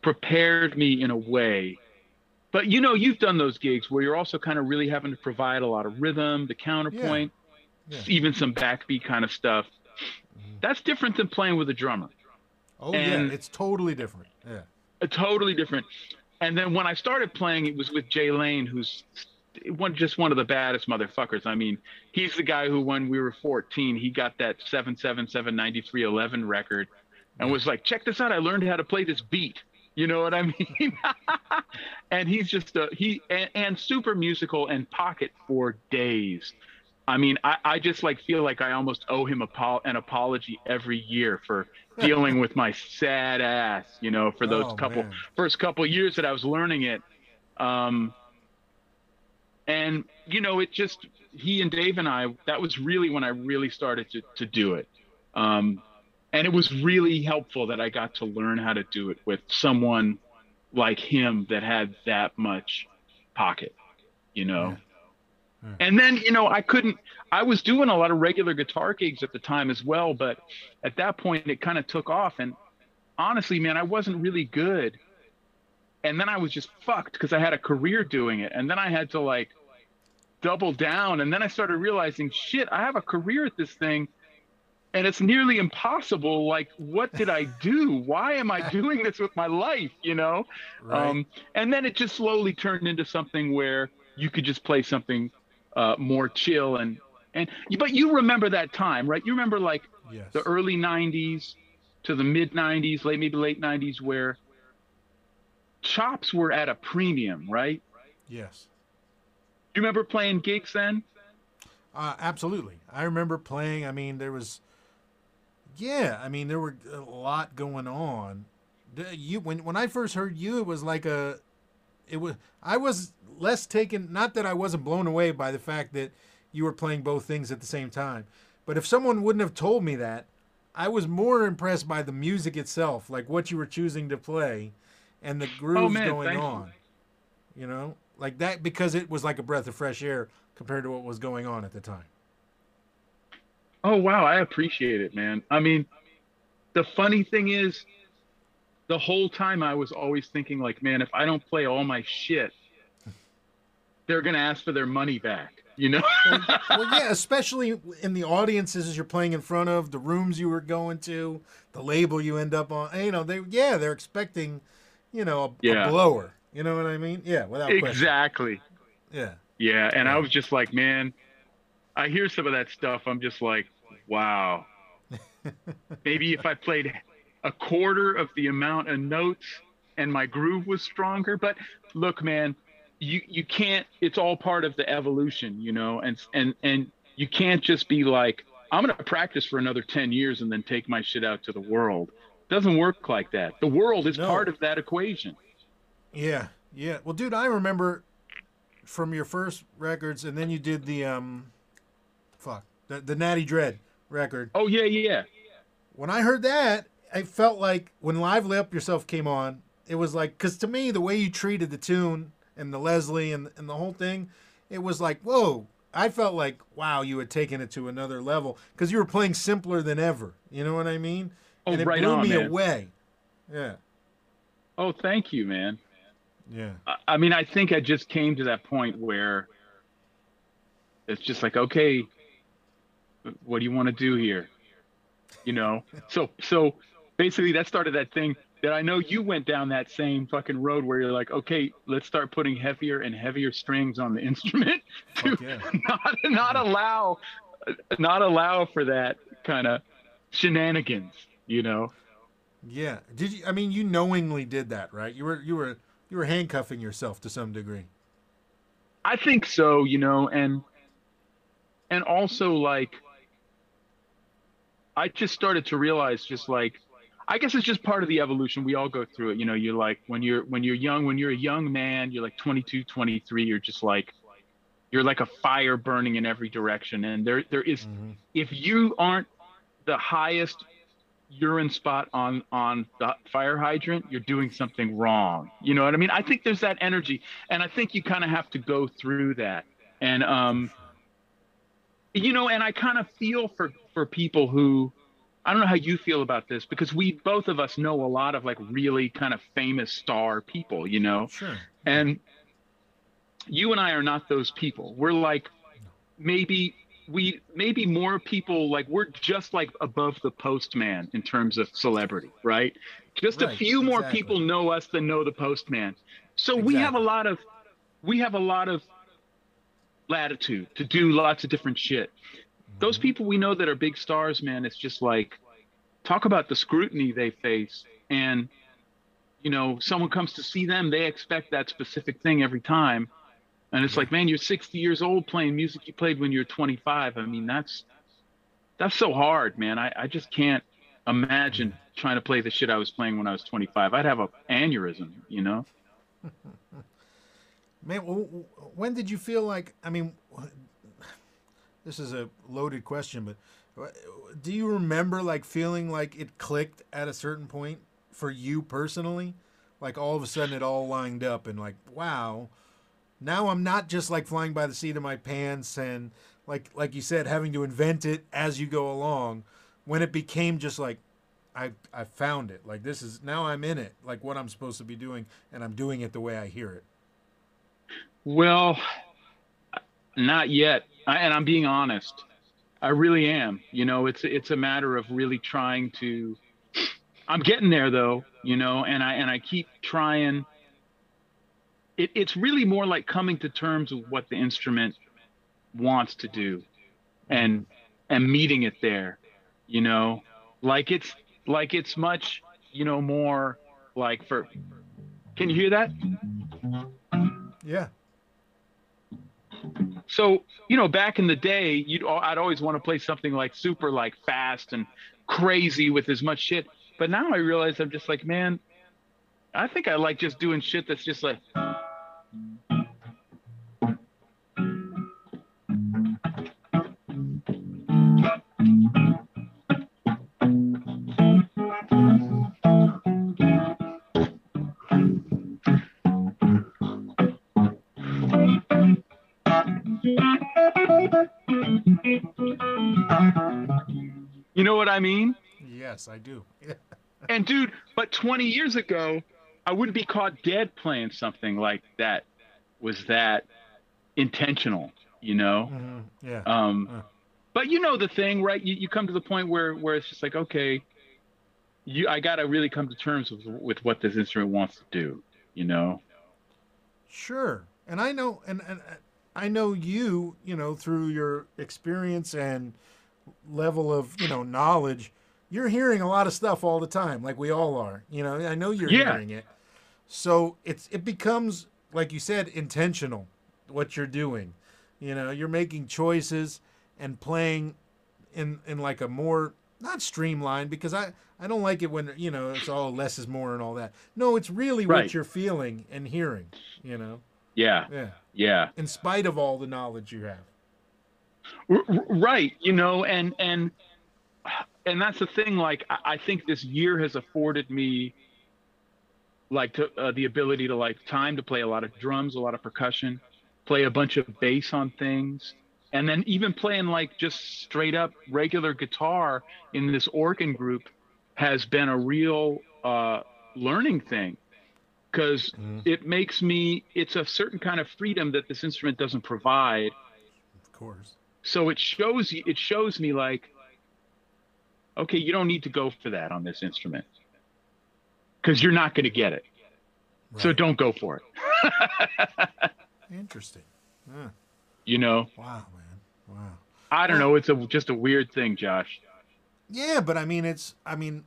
S2: prepared me in a way. But you know, you've done those gigs where you're also kind of really having to provide a lot of rhythm, the counterpoint,
S1: Yeah.
S2: even some backbeat kind of stuff.
S1: Mhm.
S2: That's different than playing with a drummer.
S1: Oh
S2: and-
S1: yeah, it's totally different. Yeah.
S2: a totally different. And then when I started playing, it was with Jay Lane, who's one just one of the baddest motherfuckers. I mean, he's the guy who, when we were 14, he got that 777 9311 record, and was like, "Check this out! I learned how to play this beat." You know what I mean? and he's just a he and, and super musical and pocket for days. I mean, I, I just like feel like I almost owe him apo- an apology every year for dealing with my sad ass, you know, for those
S1: Oh,
S2: couple
S1: man.
S2: first couple years that I was learning it. Um, and you know, it just he and Dave and I. That was really when I really started to to do it. Um, and it was really helpful that I got to learn how to do it with someone like him that had that much pocket, you know.
S1: Yeah. Yeah.
S2: And then, you know, I couldn't, I was doing a lot of regular guitar gigs at the time as well, but at that point it kind of took off. And honestly, man, I wasn't really good. And then I was just fucked because I had a career doing it. And then I had to like double down. And then I started realizing, shit, I have a career at this thing and it's nearly impossible. Like, what did I do? Why am I doing this with my life? You know?
S1: Right.
S2: Um, and then it just slowly turned into something where you could just play something uh, more chill and and but you remember that time, right? You remember like
S1: yes.
S2: the early '90s to the mid '90s, late maybe late '90s, where chops were at a premium, right?
S1: yes.
S2: Do you remember playing gigs then?
S1: Uh, absolutely. I remember playing. I mean, there was, yeah. I mean, there were a lot going on. You when when I first heard you, it was like a, it was. I was less taken. Not that I wasn't blown away by the fact that you were playing both things at the same time, but if someone wouldn't have told me that, I was more impressed by the music itself, like what you were choosing to play, and the oh, grooves
S2: Oh, man,
S1: going
S2: thank you.
S1: on. You know, like that because it was like a breath of fresh air compared to what was going on at the time.
S2: Oh wow, I appreciate it, man. I mean, the funny thing is, the whole time I was always thinking like, man, if I don't play all my shit, they're gonna ask for their money back. You know?
S1: well, yeah, especially in the audiences you're playing in front of, the rooms you were going to, the label you end up on. You know, they yeah, they're expecting, you know, a,
S2: Yeah.
S1: a blower. You know what I mean? Yeah, without question.
S2: exactly.
S1: Yeah.
S2: Yeah, and I was just like, man, I hear some of that stuff. I'm just like, wow. Maybe if I played a quarter of the amount of notes and my groove was stronger. But look, man, you you can't. It's all part of the evolution, you know. And and and you can't just be like, I'm gonna practice for another ten years and then take my shit out to the world. doesn't work like that. The world is
S1: No.
S2: part of that equation.
S1: Yeah, yeah. Well, dude, I remember from your first records, and then you did the um, fuck, the, the Natty Dread record.
S2: Oh yeah, yeah.
S1: When I heard that, I felt like when Lively Up Yourself came on, it was like, because to me, the way you treated the tune and the Leslie and and the whole thing, it was like, whoa. I felt like, wow, you had taken it to another level because you were playing simpler than ever. You know what I mean?
S2: Oh,
S1: and it
S2: right
S1: blew
S2: on,
S1: me
S2: man.
S1: away. Yeah,
S2: Oh, thank you, man.
S1: yeah.
S2: I- I mean, I think I just came to that point where it's just like, okay, what do you want to do here? You know? So, so basically that started that thing that I know you went down that same fucking road where you're like, okay, let's start putting heavier and heavier strings on the instrument to
S1: yeah.
S2: not, not allow, not allow for that kind of shenanigans, you know?
S1: Yeah. Did you? I mean, you knowingly did that, right? You were you were you were handcuffing yourself to some degree.
S2: I think so, you know, and and also like I just started to realize just like I guess it's just part of the evolution. We all go through it, you know, you're like when you're when you're young, when you're a young man, you're like 22, 23, you're just like you're like a fire burning in every direction. And there there is
S1: Mhm.
S2: if you aren't the highest urine spot on on the fire hydrant you're doing something wrong. You know what i mean? I think there's that energy and i think you kind of have to go through that. And um you know and i kind of feel for for people who i don't know how you feel about this because we both of us know a lot of like really kind of famous star people you know
S1: Sure.
S2: and you and I are not those people. We're like maybe we maybe more people like we're just like above the postman in terms of celebrity, right? Just a
S1: Right,
S2: few more people know us than know the postman. So we have a lot of we have a lot of latitude to do lots of different shit. Those people we know that are big stars, man, it's just like talk about the scrutiny they face and you know, someone comes to see them, they expect that specific thing every time. And it's like, man, you're 60 years old playing music you played when you were 25. I mean, that's that's so hard, man. I, I just can't imagine trying to play the shit I was playing when I was 25. I'd have a aneurysm, you know?
S1: Man, when did you feel like? I mean, this is a loaded question, but uh, do you remember like feeling like it clicked at a certain point for you personally? Like all of a sudden it all lined up and like, wow, now I'm not just like flying by the seat of my pants and like like you said, having to invent it as you go along. When it became just like, I I found it. Like this is now I'm in it. Like what I'm supposed to be doing, and I'm doing it the way I hear it.
S2: Well, not yet. I, and I'm being honest. I really am. You know, it's it's a matter of really trying to. I'm getting there though, you know, and I and I keep trying. It, it's really more like coming to terms with what the instrument wants to do, and and meeting it there, you know, like it's like it's much, you know, more like for. Can you hear that?
S1: Yeah.
S2: So, you know, back in the day, you'd I'd always want to play something like super like fast and crazy with as much shit. But now I realize I'm just like, man, I think I like just doing shit that's just like
S1: Yes, I do.
S2: And dude, but 20 years ago, I wouldn't be caught dead playing something like that. Was that intentional? You know?
S1: Mhm, Yeah.
S2: Um,
S1: Uh.
S2: but you know the thing, right? You, you come to the point where where it's just like, okay, you I got to really come to terms with with what this instrument wants to do. You know?
S1: Sure. And I know and, and uh, I know you, you know, through your experience and level of, you know, knowledge, you're hearing a lot of stuff all the time, like we all are. You know, I know you're
S2: Yeah.
S1: hearing it. So it's it becomes, like you said, intentional what you're doing. You know, you're making choices and playing in in like a more not streamlined because I I don't like it when you know it's all less is more and all that. No, it's really what you're feeling and hearing. You know,
S2: Yeah,
S1: yeah.
S2: yeah.
S1: In spite of all the knowledge you have.
S2: Right you know and and and that's the thing like i, I think this year has afforded me like to, uh, the ability to like time to play a lot of drums a lot of percussion play a bunch of bass on things and then even playing like just straight up regular guitar in this organ group has been a real uh, learning thing because
S1: Mhm.
S2: it makes me it's a certain kind of freedom that this instrument doesn't provide
S1: Of course.
S2: so it shows you it shows me like okay you don't need to go for that on this instrument because you're not going to get it so don't go for it
S1: Interesting. Huh.
S2: you know
S1: Wow, man. Wow.
S2: i don't know it's a just a weird thing josh
S1: Yeah, but I mean, it's. I mean,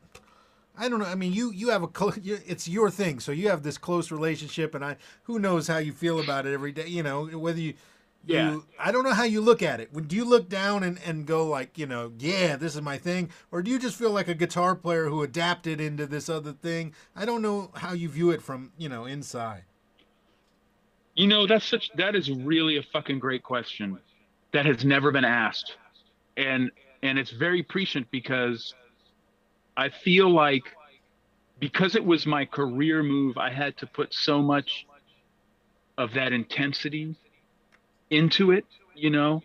S1: I don't know. I mean, you you have a. It's your thing, so you have this close relationship, and I. Who knows how you feel about it every day? You know, whether you.
S2: Yeah.
S1: You, I don't know how you look at it. Do you look down and, and go like, you know, yeah, this is my thing, or do you just feel like a guitar player who adapted into this other thing? I don't know how you view it from you know inside.
S2: you know that's such that is really a fucking great question that has never been asked and and it's very prescient because i feel like because it was my career move i had to put so much of that intensity into it you know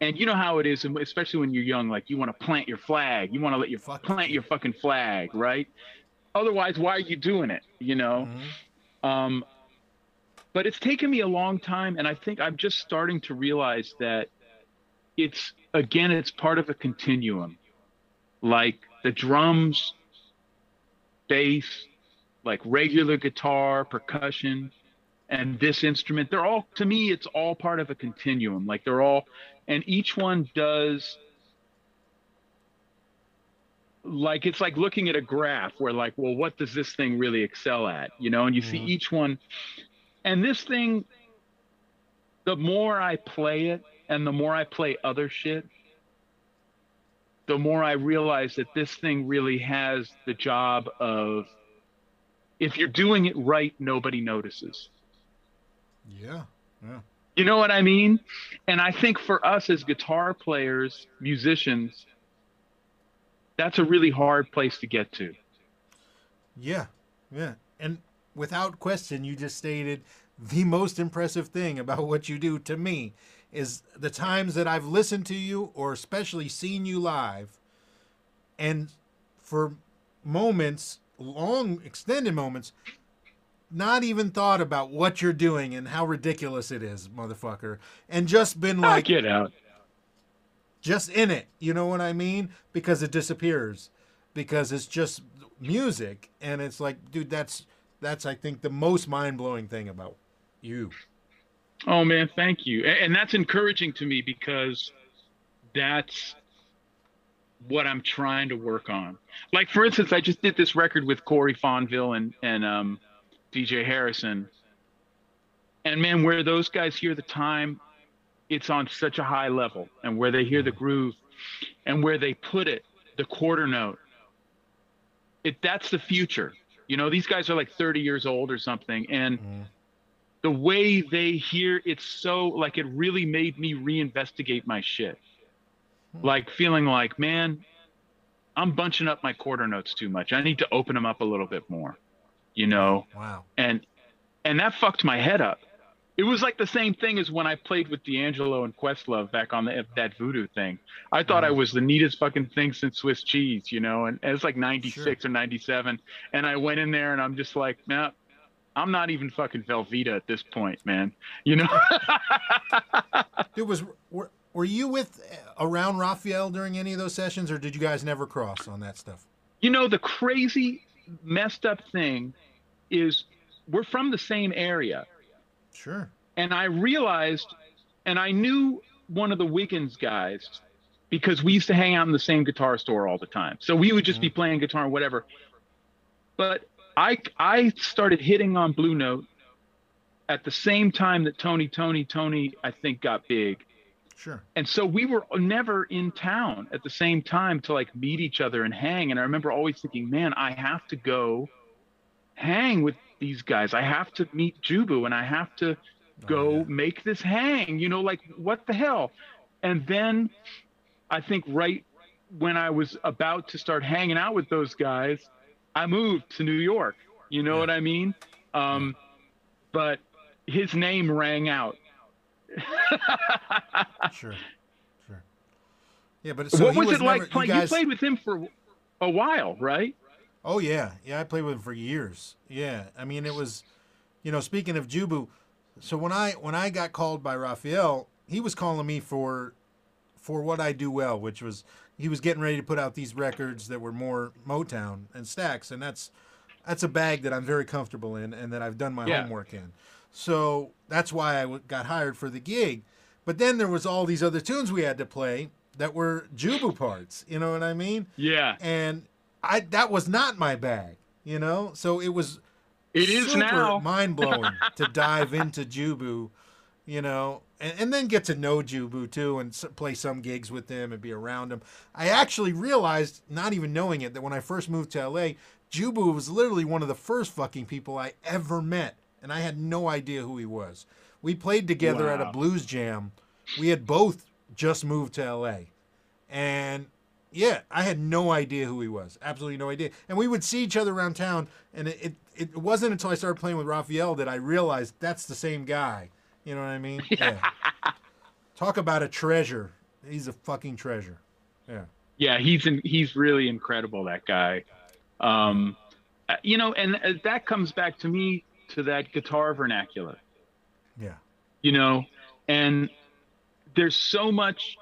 S2: and you know how it is and especially when you're young like you want to plant your flag you want to let your
S1: Fuck
S2: plant
S1: you.
S2: your fucking flag right otherwise why are you doing it you know
S1: Mhm.
S2: um, but it's taken me a long time, and I think I'm just starting to realize that it's again, it's part of a continuum. Like the drums, bass, like regular guitar, percussion, and this instrument, they're all to me, it's all part of a continuum. Like they're all, and each one does like it's like looking at a graph where like well what does this thing really excel at you know and you see
S1: Mhm.
S2: each one and this thing the more i play it and the more i play other shit the more i realize that this thing really has the job of if you're doing it right nobody notices
S1: Yeah. Yeah.
S2: you know what i mean and i think for us as guitar players musicians that's a really hard place to get to
S1: Yeah, yeah. And without question, you just stated the most impressive thing about what you do to me is the times that I've listened to you or especially seen you live. And for moments, long, extended moments, not even thought about what you're doing and how ridiculous it is, motherfucker. And just been
S2: like
S1: like,
S2: get out
S1: just in it. You know what I mean? Because it disappears. Because it's just music, and it's like, dude, that's that's I think the most mind blowing thing about you.
S2: Oh man, thank you. And that's encouraging to me because that's what I'm trying to work on. Like for instance, I just did this record with Corey Fonville and and um, DJ Harrison. And man, where those guys hear the time, it's on such a high level, and where they hear the groove, and where they put it, the quarter note. It that's the future. You know, these guys are like 30 years old or something, and
S1: Mhm.
S2: the way they hear it's so like it really made me reinvestigate my shit like feeling like man i'm bunching up my quarter notes too much i need to open them up a little bit more you know
S1: Wow.
S2: and and that fucked my head up it was like the same thing as when I played with D'Angelo and Questlove back on the that voodoo thing. I thought I
S1: Mhm.
S2: was the neatest fucking thing since Swiss cheese, you know, and, and it's like 96
S1: Sure.
S2: or 97. And I went in there and I'm just like, nah, I'm not even fucking Velveeta at this point, man. You know?
S1: It was were, were you with uh, around Raphael during any of those sessions, or did you guys never cross on that stuff?
S2: you know, the crazy messed up thing is we're from the same area.
S1: Sure.
S2: and I realized, and I knew one of the Wiggins guys because we used to hang out in the same guitar store all the time. So we would just be mm-hmm. playing guitar and whatever. But I I started hitting on Blue Note at the same time that Tony Toni Toné I think got big.
S1: Sure.
S2: And so we were never in town at the same time to like meet each other and hang. And I remember always thinking, man, I have to go hang with these guys. I have to meet Jubu and I have to go
S1: Oh, yeah.
S2: make this hang. You know, like what the hell? And then I think right when I was about to start hanging out with those guys, I moved to New York. You know
S1: Yeah.
S2: what I mean? Um, but his name rang out.
S1: Sure. Sure. Yeah, but so
S2: what
S1: he
S2: was, it like playing? You,
S1: guys-
S2: played with him for a while, right?
S1: Oh yeah, yeah. I played with him for years. Yeah, I mean it was, you know, speaking of Jubu, so when I when I got called by Raphael, he was calling me for, for what I do well, which was he was getting ready to put out these records that were more Motown and Stax, and that's that's a bag that I'm very comfortable in and that I've done my
S2: Yeah.
S1: homework in. So that's why I w- got hired for the gig. But then there was all these other tunes we had to play that were Jubu parts. You know what I mean?
S2: Yeah,
S1: and I that was not my bag, you know. So it was
S2: it is now.
S1: mind blowing to dive into Jubu, you know, and, and then get to know Jubu too, and play some gigs with them and be around him. I actually realized, not even knowing it, that when I first moved to LA, Jubu was literally one of the first fucking people I ever met, and I had no idea who he was. We played together at a blues jam. We had both just moved to LA, and yeah, I had no idea who he was. Absolutely no idea. And we would see each other around town, and it, it, it wasn't until I started playing with Raphael that I realized that's the same guy. You know what I mean? Yeah. Talk about a treasure. He's a fucking treasure. Yeah.
S2: Yeah, he's in, he's really incredible. That guy. Um, uh, you know, and uh, that comes back to me to that guitar vernacular.
S1: Yeah.
S2: you know and there's so much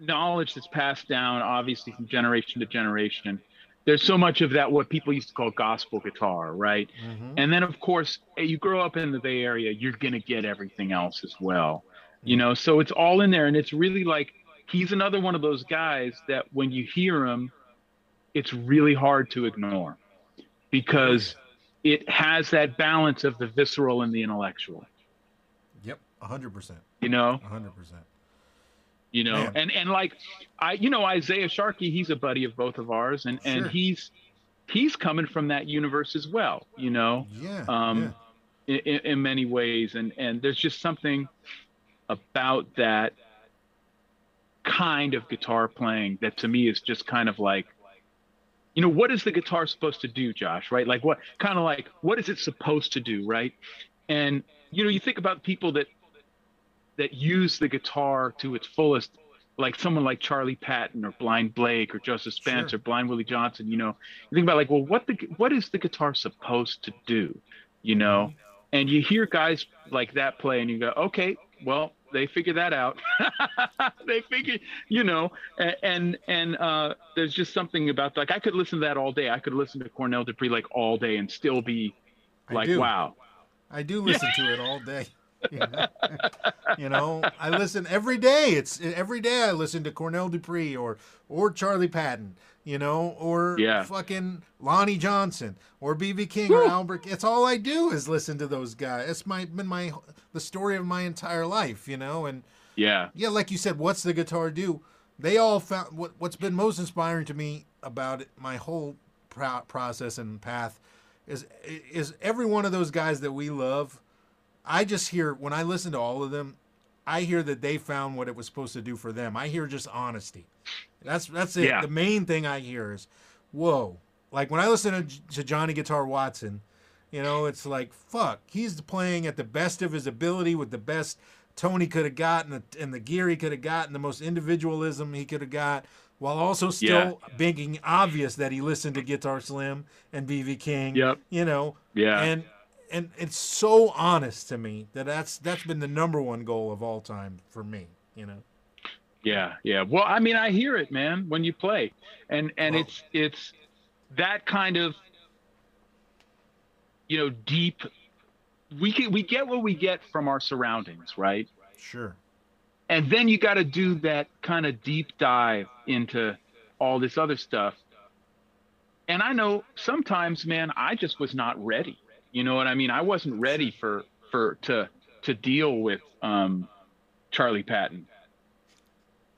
S2: knowledge that's passed down obviously from generation to generation there's so much of that what people used to call gospel guitar right
S1: Mhm.
S2: and then of course eh, you grow up in the bay area you're going to get everything else as well you know so it's all in there and it's really like he's another one of those guys that when you hear him it's really hard to ignore because it has that balance of the visceral and the intellectual
S1: Yep. A hundred percent.
S2: you know
S1: A hundred percent.
S2: You know?
S1: Man.
S2: and and like i you know isaiah sharkey he's a buddy of both of ours and and he's he's coming from that universe as well you know?
S1: Yeah.
S2: um in, in, in many ways and and there's just something about that kind of guitar playing that to me is just kind of like you know what is the guitar supposed to do josh right? Like what kind of like what is it supposed to do right? And you know you think about people that that use the guitar to its fullest like someone like charlie patton or blind blake or joseph spence
S1: Sure.
S2: or blind willie johnson you know. You think about like well what the what is the guitar supposed to do you know? And you hear guys like that play and you go okay well they figure that out. They figure you know and and, uh, there's just something about like i could listen to that all day. I could listen to cornell dupree like all day and still be like wow.
S1: I do listen to it all day. You know? you know, I listen every day. It's every day I listen to Cornell Dupree or or Charlie Patton, you know, or
S2: Yeah.
S1: fucking Lonnie Johnson or BB King or Albert. It's all I do is listen to those guys. It's my been my the story of my entire life, you know, and
S2: yeah
S1: yeah, like you said, what's the guitar do? They all found what what's been most inspiring to me about it, my whole pro- process and path is is every one of those guys that we love. I just hear when I listen to all of them, I hear that they found what it was supposed to do for them. I hear just honesty. That's that's it.
S2: Yeah.
S1: The main thing I hear is, whoa. Like when I listen to, to Johnny Guitar Watson, You know, it's like fuck. He's playing at the best of his ability with the best Tony could have gotten and the, gear he could have gotten, the most individualism he could have got, while also still making obvious that he listened to Guitar Slim and BB King.
S2: Yep.
S1: You know.
S2: Yeah.
S1: And and it's so honest to me that that's that's been the number one goal of all time for me. You know.
S2: Yeah, yeah. Well, I mean, I hear it, man, when you play, and and it's it's that kind of you know deep. We get we get what we get from our surroundings, right?
S1: Sure.
S2: And then you got to do that kind of deep dive into all this other stuff. And I know sometimes, man, I just was not ready. You know what I mean? I wasn't ready for for to to deal with um, Charlie Patton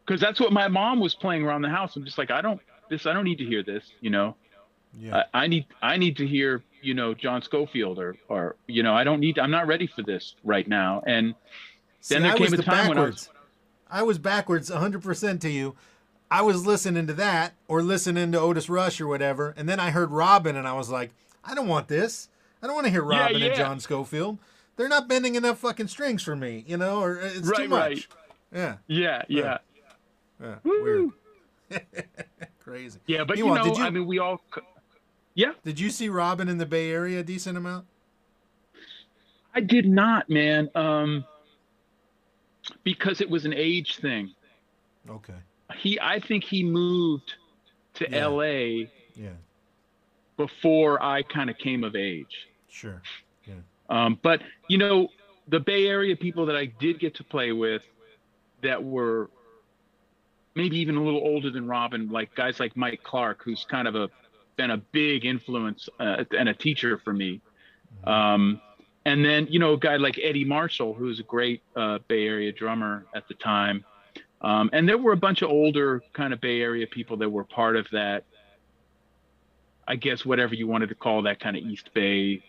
S2: because that's what my mom was playing around the house. I'm just like, I don't this. I don't need to hear this. You know,
S1: Yeah.
S2: I, I need I need to hear you know John Scofield or or you know I don't need. I'm not ready for this right now. And
S1: See,
S2: then there
S1: I
S2: came a
S1: the
S2: time when I was-
S1: I was backwards 100% to you. I was listening to that or listening to Otis Rush or whatever, and then I heard Robben, and I was like, I don't want this. I don't want to hear
S2: Yeah,
S1: Robben and. John Scofield. They're not bending enough fucking strings for me, you know, or it's too much.
S2: right.
S1: Yeah,
S2: yeah, yeah.
S1: yeah, weird, crazy.
S2: Yeah, but
S1: Meanwhile,
S2: you know,
S1: you-
S2: I mean, we all. c- Yeah,
S1: Did you see Robben in the Bay Area a decent amount?
S2: I did not, man. Um, because it was an age thing.
S1: Okay,
S2: He, I think he moved to
S1: Yeah.
S2: L.A.
S1: yeah,
S2: before I kind of came of age.
S1: Sure, yeah,
S2: Um, but you know, the Bay Area people that I did get to play with, that were maybe even a little older than Robben, like guys like Mike Clark, who's kind of a been a big influence uh, and a teacher for me. Um, and then you know, a guy like Eddie Marshall, who was a great uh, Bay Area drummer at the time. Um, and there were a bunch of older kind of Bay Area people that were part of that. I guess whatever you wanted to call that kind of East Bay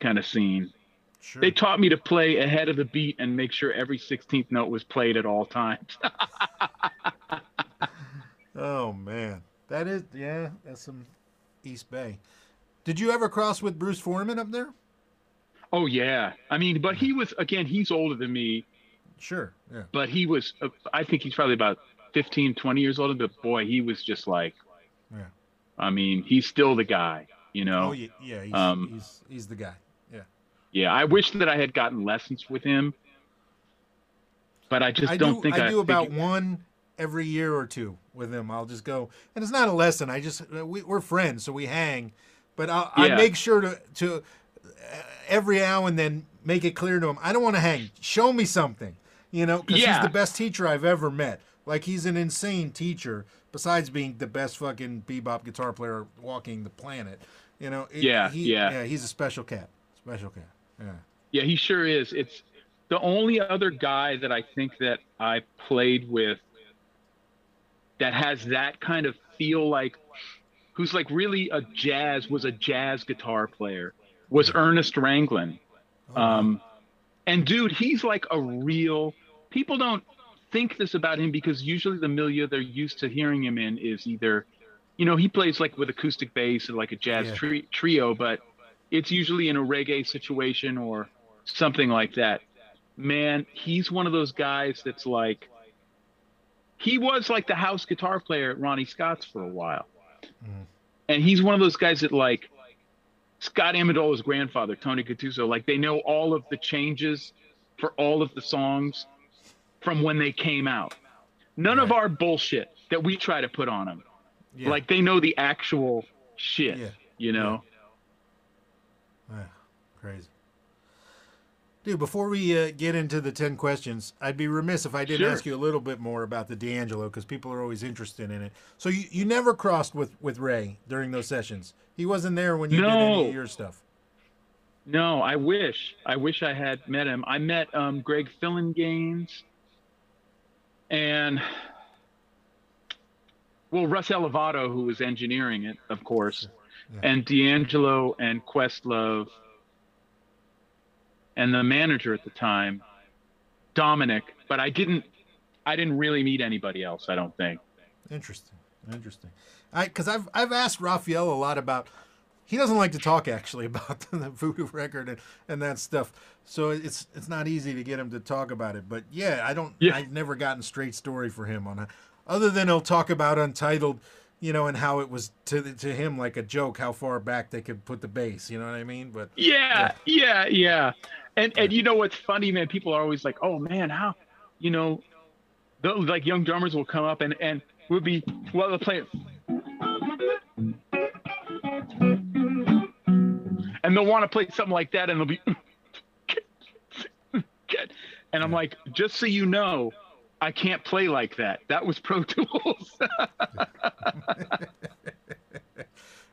S2: kind of scene.
S1: sure.
S2: They taught me to play ahead of the beat and make sure every 16th note was played at all times.
S1: Oh man, that is yeah, that's some East Bay. Did you ever cross with Bruce Forman up there?
S2: oh yeah. I mean, but he was again, he's older than me,
S1: Sure. Yeah.
S2: but he was uh, I think he's probably about 15, 20 years older, but boy, he was just like
S1: Yeah.
S2: I mean, he's still the guy, you know.
S1: Oh yeah, yeah. He's,
S2: Um,
S1: he's he's the guy. Yeah.
S2: Yeah, I wish that I had gotten lessons with him. But I just
S1: I
S2: don't
S1: do.
S2: think
S1: I
S2: I
S1: do about one every year or two with him. I'll just go, and it's not a lesson. I just uh, we, we're friends, so we hang. But I'll, I make sure to to uh, every now and then make it clear to him. I don't want to hang. Show me something. You know, because
S2: Yeah.
S1: he's the best teacher I've ever met. Like he's an insane teacher. Besides being the best fucking bebop guitar player walking the planet, you know. it-
S2: Yeah,
S1: he,
S2: yeah.
S1: yeah. He's a special cat. Special cat. Yeah.
S2: Yeah, he sure is. It's the only other guy that I think that I played with that has that kind of feel like who's like really a jazz was a jazz guitar player was Ernest Ranglin. Um, and dude, he's like a real. People don't think this about him because usually the milieu they're used to hearing him in is either, you know, he plays like with acoustic bass and like a jazz
S1: Yeah.
S2: tri- trio, but it's usually in a reggae situation or something like that. Man, he's one of those guys that's like. He was like the house guitar player at Ronnie Scott's for a while,
S1: Mhm.
S2: and he's one of those guys that like Scott Amendola's grandfather, Tony Gattuso, like they know all of the changes for all of the songs from when they came out. None of our bullshit that we try to put on them.
S1: Yeah.
S2: Like they know the actual shit,
S1: Yeah.
S2: you know?
S1: Yeah, crazy. Dude, before we uh, get into the 10 questions, I'd be remiss if I didn't
S2: Sure.
S1: ask you a little bit more about the D'Angelo because people are always interested in it. So you, you never crossed with, with Ray during those sessions. He wasn't there when you did any of your stuff.
S2: No, I wish. I wish I had met him. I met um, Greg Phillinganes and, well, Russ Elevado, who was engineering it, of course,
S1: Yeah.
S2: and D'Angelo and Questlove and the manager at the time, Dominic. But I didn't. I didn't really meet anybody else. I don't think.
S1: Interesting. Interesting. I because I've I've asked Raphael a lot about he doesn't like to talk actually about the voodoo record and, and that stuff. So it's it's not easy to get him to talk about it. But yeah, I don't.
S2: Yeah.
S1: I've never gotten straight story for him on it, other than he'll talk about Untitled, you know, and how it was to to him like a joke how far back they could put the bass. You know what I mean? But
S2: Yeah, yeah, yeah. And and you know what's funny, man? People are always like, "Oh man, how?" You know, the, like young drummers will come up and and we'll be well, they'll play and they'll want to play something like that, and they'll be, and I'm like, just so you know, I can't play like that. That was Pro Tools.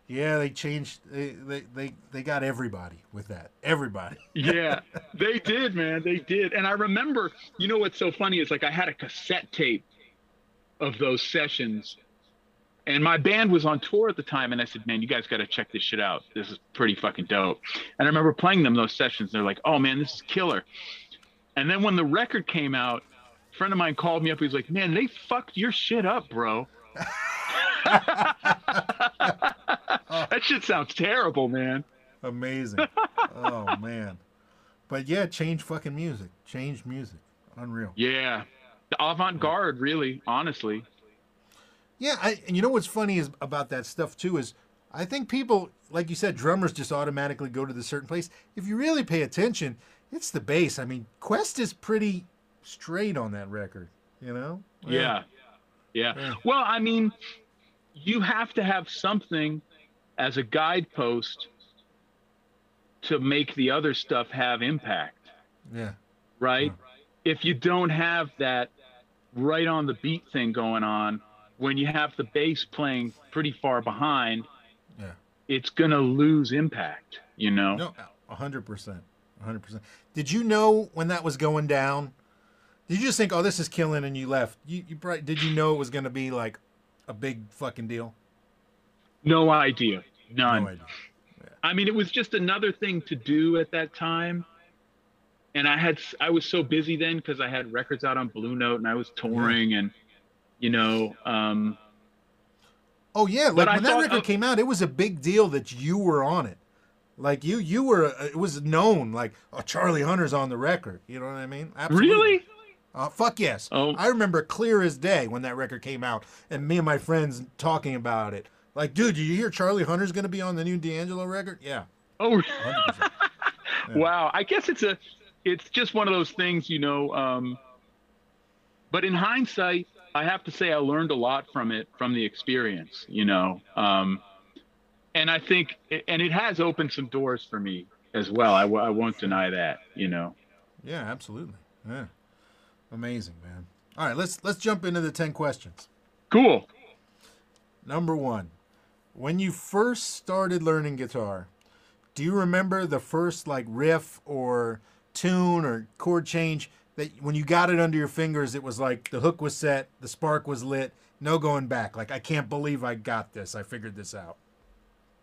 S1: yeah, they changed. They they they, they got everybody with that. Everybody.
S2: yeah, they did, man. They did. And I remember, you know what's so funny is like I had a cassette tape of those sessions. And my band was on tour at the time, and I said, "Man, you guys got to check this shit out. This is pretty fucking dope." And I remember playing them those sessions. They're like, "Oh man, this is killer." And then when the record came out, friend of mine called me up. He's like, "Man, they fucked your shit up, bro." that shit sounds terrible, man.
S1: Amazing. oh man. But yeah, change fucking music. Change music. Unreal.
S2: Yeah, the avant-garde, really, honestly.
S1: Yeah, I, and you know what's funny is about that stuff too is I think people, like you said, drummers just automatically go to the certain place. If you really pay attention, it's the bass. I mean, Quest is pretty straight on that record. You know?
S2: Yeah. Yeah.
S1: Yeah.
S2: Well, I mean, you have to have something as a guidepost to make the other stuff have impact,
S1: Yeah.
S2: right? If you don't have that right on the beat thing going on, when you have the bass playing pretty far behind,
S1: Yeah.
S2: it's going to lose impact, you know?
S1: No, a hundred percent, a hundred percent. Did you know when that was going down? Did you just think, "Oh, this is killing," and you left? You, you probably, did you know it was going to be like a big fucking deal?
S2: No idea. None.
S1: No idea.
S2: I mean, it was just another thing to do at that time. And I had, I was so busy then because I had records out on Blue Note and I was touring and, you know, um,
S1: Oh yeah, like
S2: But I
S1: when that
S2: thought
S1: record came out, it was a big deal that you were on it. Like you, you were. uh, It was known. Like, oh, Charlie Hunter's on the record. You know what I mean? Absolutely.
S2: really?
S1: Uh, fuck yes.
S2: Oh.
S1: I remember clear as day when that record came out, and me and my friends talking about it. Like, dude, did you hear Charlie Hunter's going to be on the new D'Angelo record? Yeah,
S2: Oh,
S1: Yeah.
S2: wow. I guess it's a, it's just one of those things, you know. Um, but in hindsight, I have to say I learned a lot from it, from the experience, you know. Um, and I think, and it has opened some doors for me as well. I won't deny that, you know.
S1: yeah, absolutely. Yeah, amazing, man. All right, let's let's jump into the ten questions.
S2: Cool.
S1: Number one, when you first started learning guitar, do you remember the first like riff or tune or chord change that when you got it under your fingers, it was like the hook was set, the spark was lit, no going back. Like I can't believe I got this. I figured this out.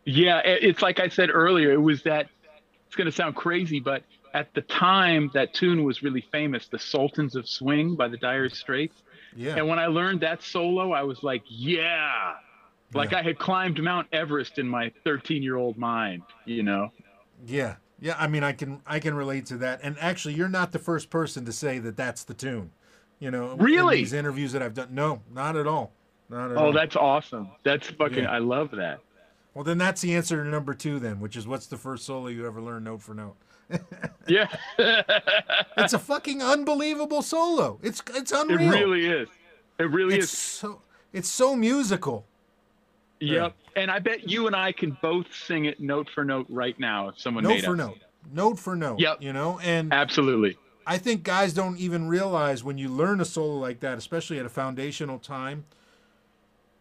S2: Yeah, it's like I said earlier. It was that. It's going to sound crazy, but at the time, that tune was really famous, "The Sultans of Swing" by the Dire Straits.
S1: Yeah.
S2: And when I learned that solo, I was like, "Yeah!" Like
S1: Yeah.
S2: I had climbed Mount Everest in my 13-year-old mind. You know?
S1: Yeah. Yeah, I mean I can I can relate to that. And actually you're not the first person to say that that's the tune. You know, in
S2: Really?
S1: these interviews that I've done. No, not at all. Not at oh, all.
S2: Oh, that's awesome. That's fucking.
S1: Yeah.
S2: I love that.
S1: Well, then that's the answer to number 2 then, which is what's the first solo you ever learned note for note?
S2: Yeah.
S1: It's a fucking unbelievable solo. It's it's unreal.
S2: it really is. It really
S1: it's
S2: is.
S1: so it's so musical.
S2: Yep. And I bet you and I can both sing it note for note right now if someone
S1: Note for note. Note for note.
S2: Yep.
S1: You know, and
S2: Absolutely.
S1: I think guys don't even realize when you learn a solo like that, especially at a foundational time,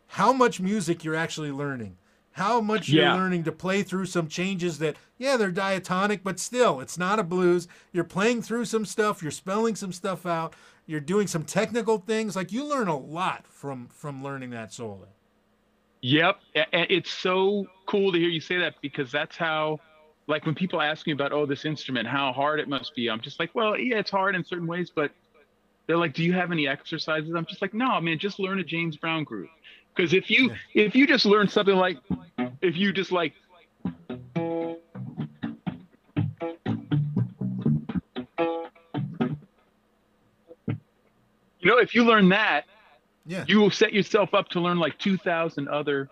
S1: how much music you're actually learning. How much you're learning to play through some changes that, yeah, they're diatonic, but still, it's not a blues. You're playing through some stuff, you're spelling some stuff out, you're doing some technical things. Like you learn a lot from from learning that solo.
S2: Yep. And it's so cool to hear you say that because that's how, like, when people ask me about, oh, this instrument, how hard it must be, I'm just like, well, yeah, it's hard in certain ways, but they're like, do you have any exercises? I'm just like, no, man, just learn a James Brown groove. Because if you yeah. if you just learn something like if you just like you know if you learn that
S1: yeah.
S2: you will set yourself up to learn like 2000 other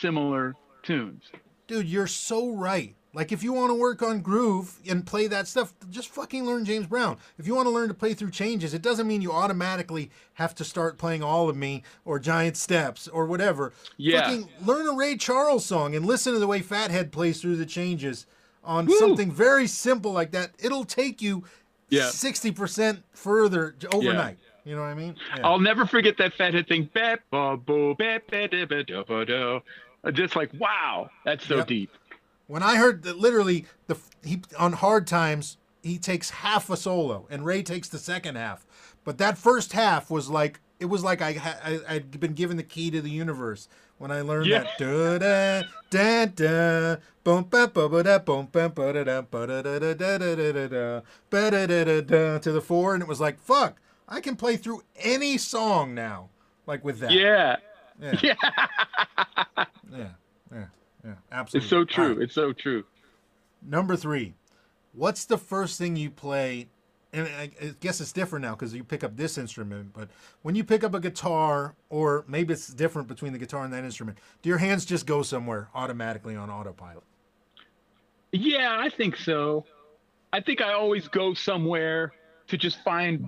S2: similar tunes.
S1: Dude you're so right. Like if you want to work on groove and play that stuff, just fucking learn James Brown. If you want to learn to play through changes, it doesn't mean you automatically have to start playing All of Me or Giant Steps or whatever.
S2: Yeah.
S1: Fucking learn a Ray Charles song and listen to the way Fathead plays through the changes on
S2: Woo.
S1: something very simple like that. It'll take you
S2: Yeah.
S1: 60% further overnight. You know what I mean? Yeah.
S2: I'll never forget that fathead thing. Just like, wow, that's so
S1: Yep.
S2: deep.
S1: When I heard that literally the he on hard times he takes half a solo and Ray takes the second half, but that first half was like it was like I, I I'd been given the key to the universe when I learned
S2: Yeah.
S1: that da da da da boom ba ba ba da boom ba ba da da ba da da da da da da da da ba da da da da to the four and it was like fuck I can play through any song now like with that
S2: Yeah.
S1: yeah
S2: Yeah.
S1: yeah yeah, yeah absolutely
S2: It's so true.
S1: right.
S2: It's so true.
S1: Number three, what's the first thing you play? And I I guess it's different now because you pick up this instrument. But when you pick up a guitar, or maybe it's different between the guitar and that instrument, do your hands just go somewhere automatically on autopilot?
S2: Yeah, I think so. I think I always go somewhere to just find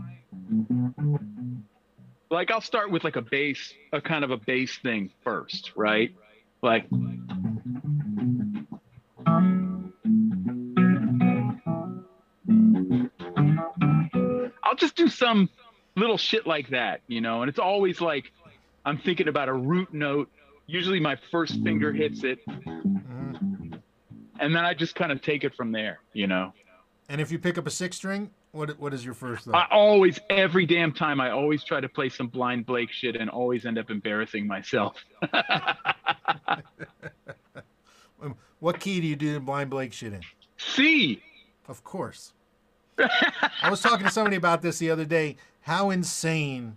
S2: like I'll start with like a bass, a kind of a bass thing first, right? Like I'll just do some little shit like that, you know, and it's always like I'm thinking about a root note. Usually my first finger hits it, and then I just kind of take it from there, you know.
S1: And if you pick up a six string, what what is your first thought?
S2: I always, every damn time, I always try to play some blind Blake shit and always end up embarrassing myself.
S1: What key do you do the blind Blake shit in?
S2: C.
S1: Of course. I was talking to somebody about this the other day. How insane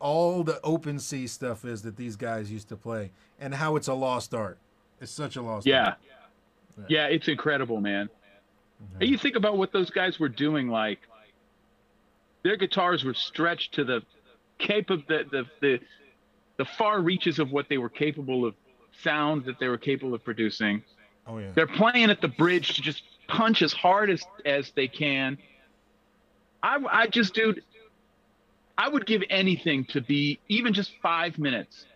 S1: all the open C stuff is that these guys used to play, and how it's a lost art. It's such a lost
S2: Yeah.
S1: art.
S2: Yeah, yeah it's incredible, man. Mm-hmm. And you think about what those guys were doing, like their guitars were stretched to the capable the, the the the far reaches of what they were capable of sound that they were capable of producing.
S1: Oh yeah.
S2: They're playing at the bridge to just punch as hard as as they can. I I just dude, I would give anything to be even just five minutes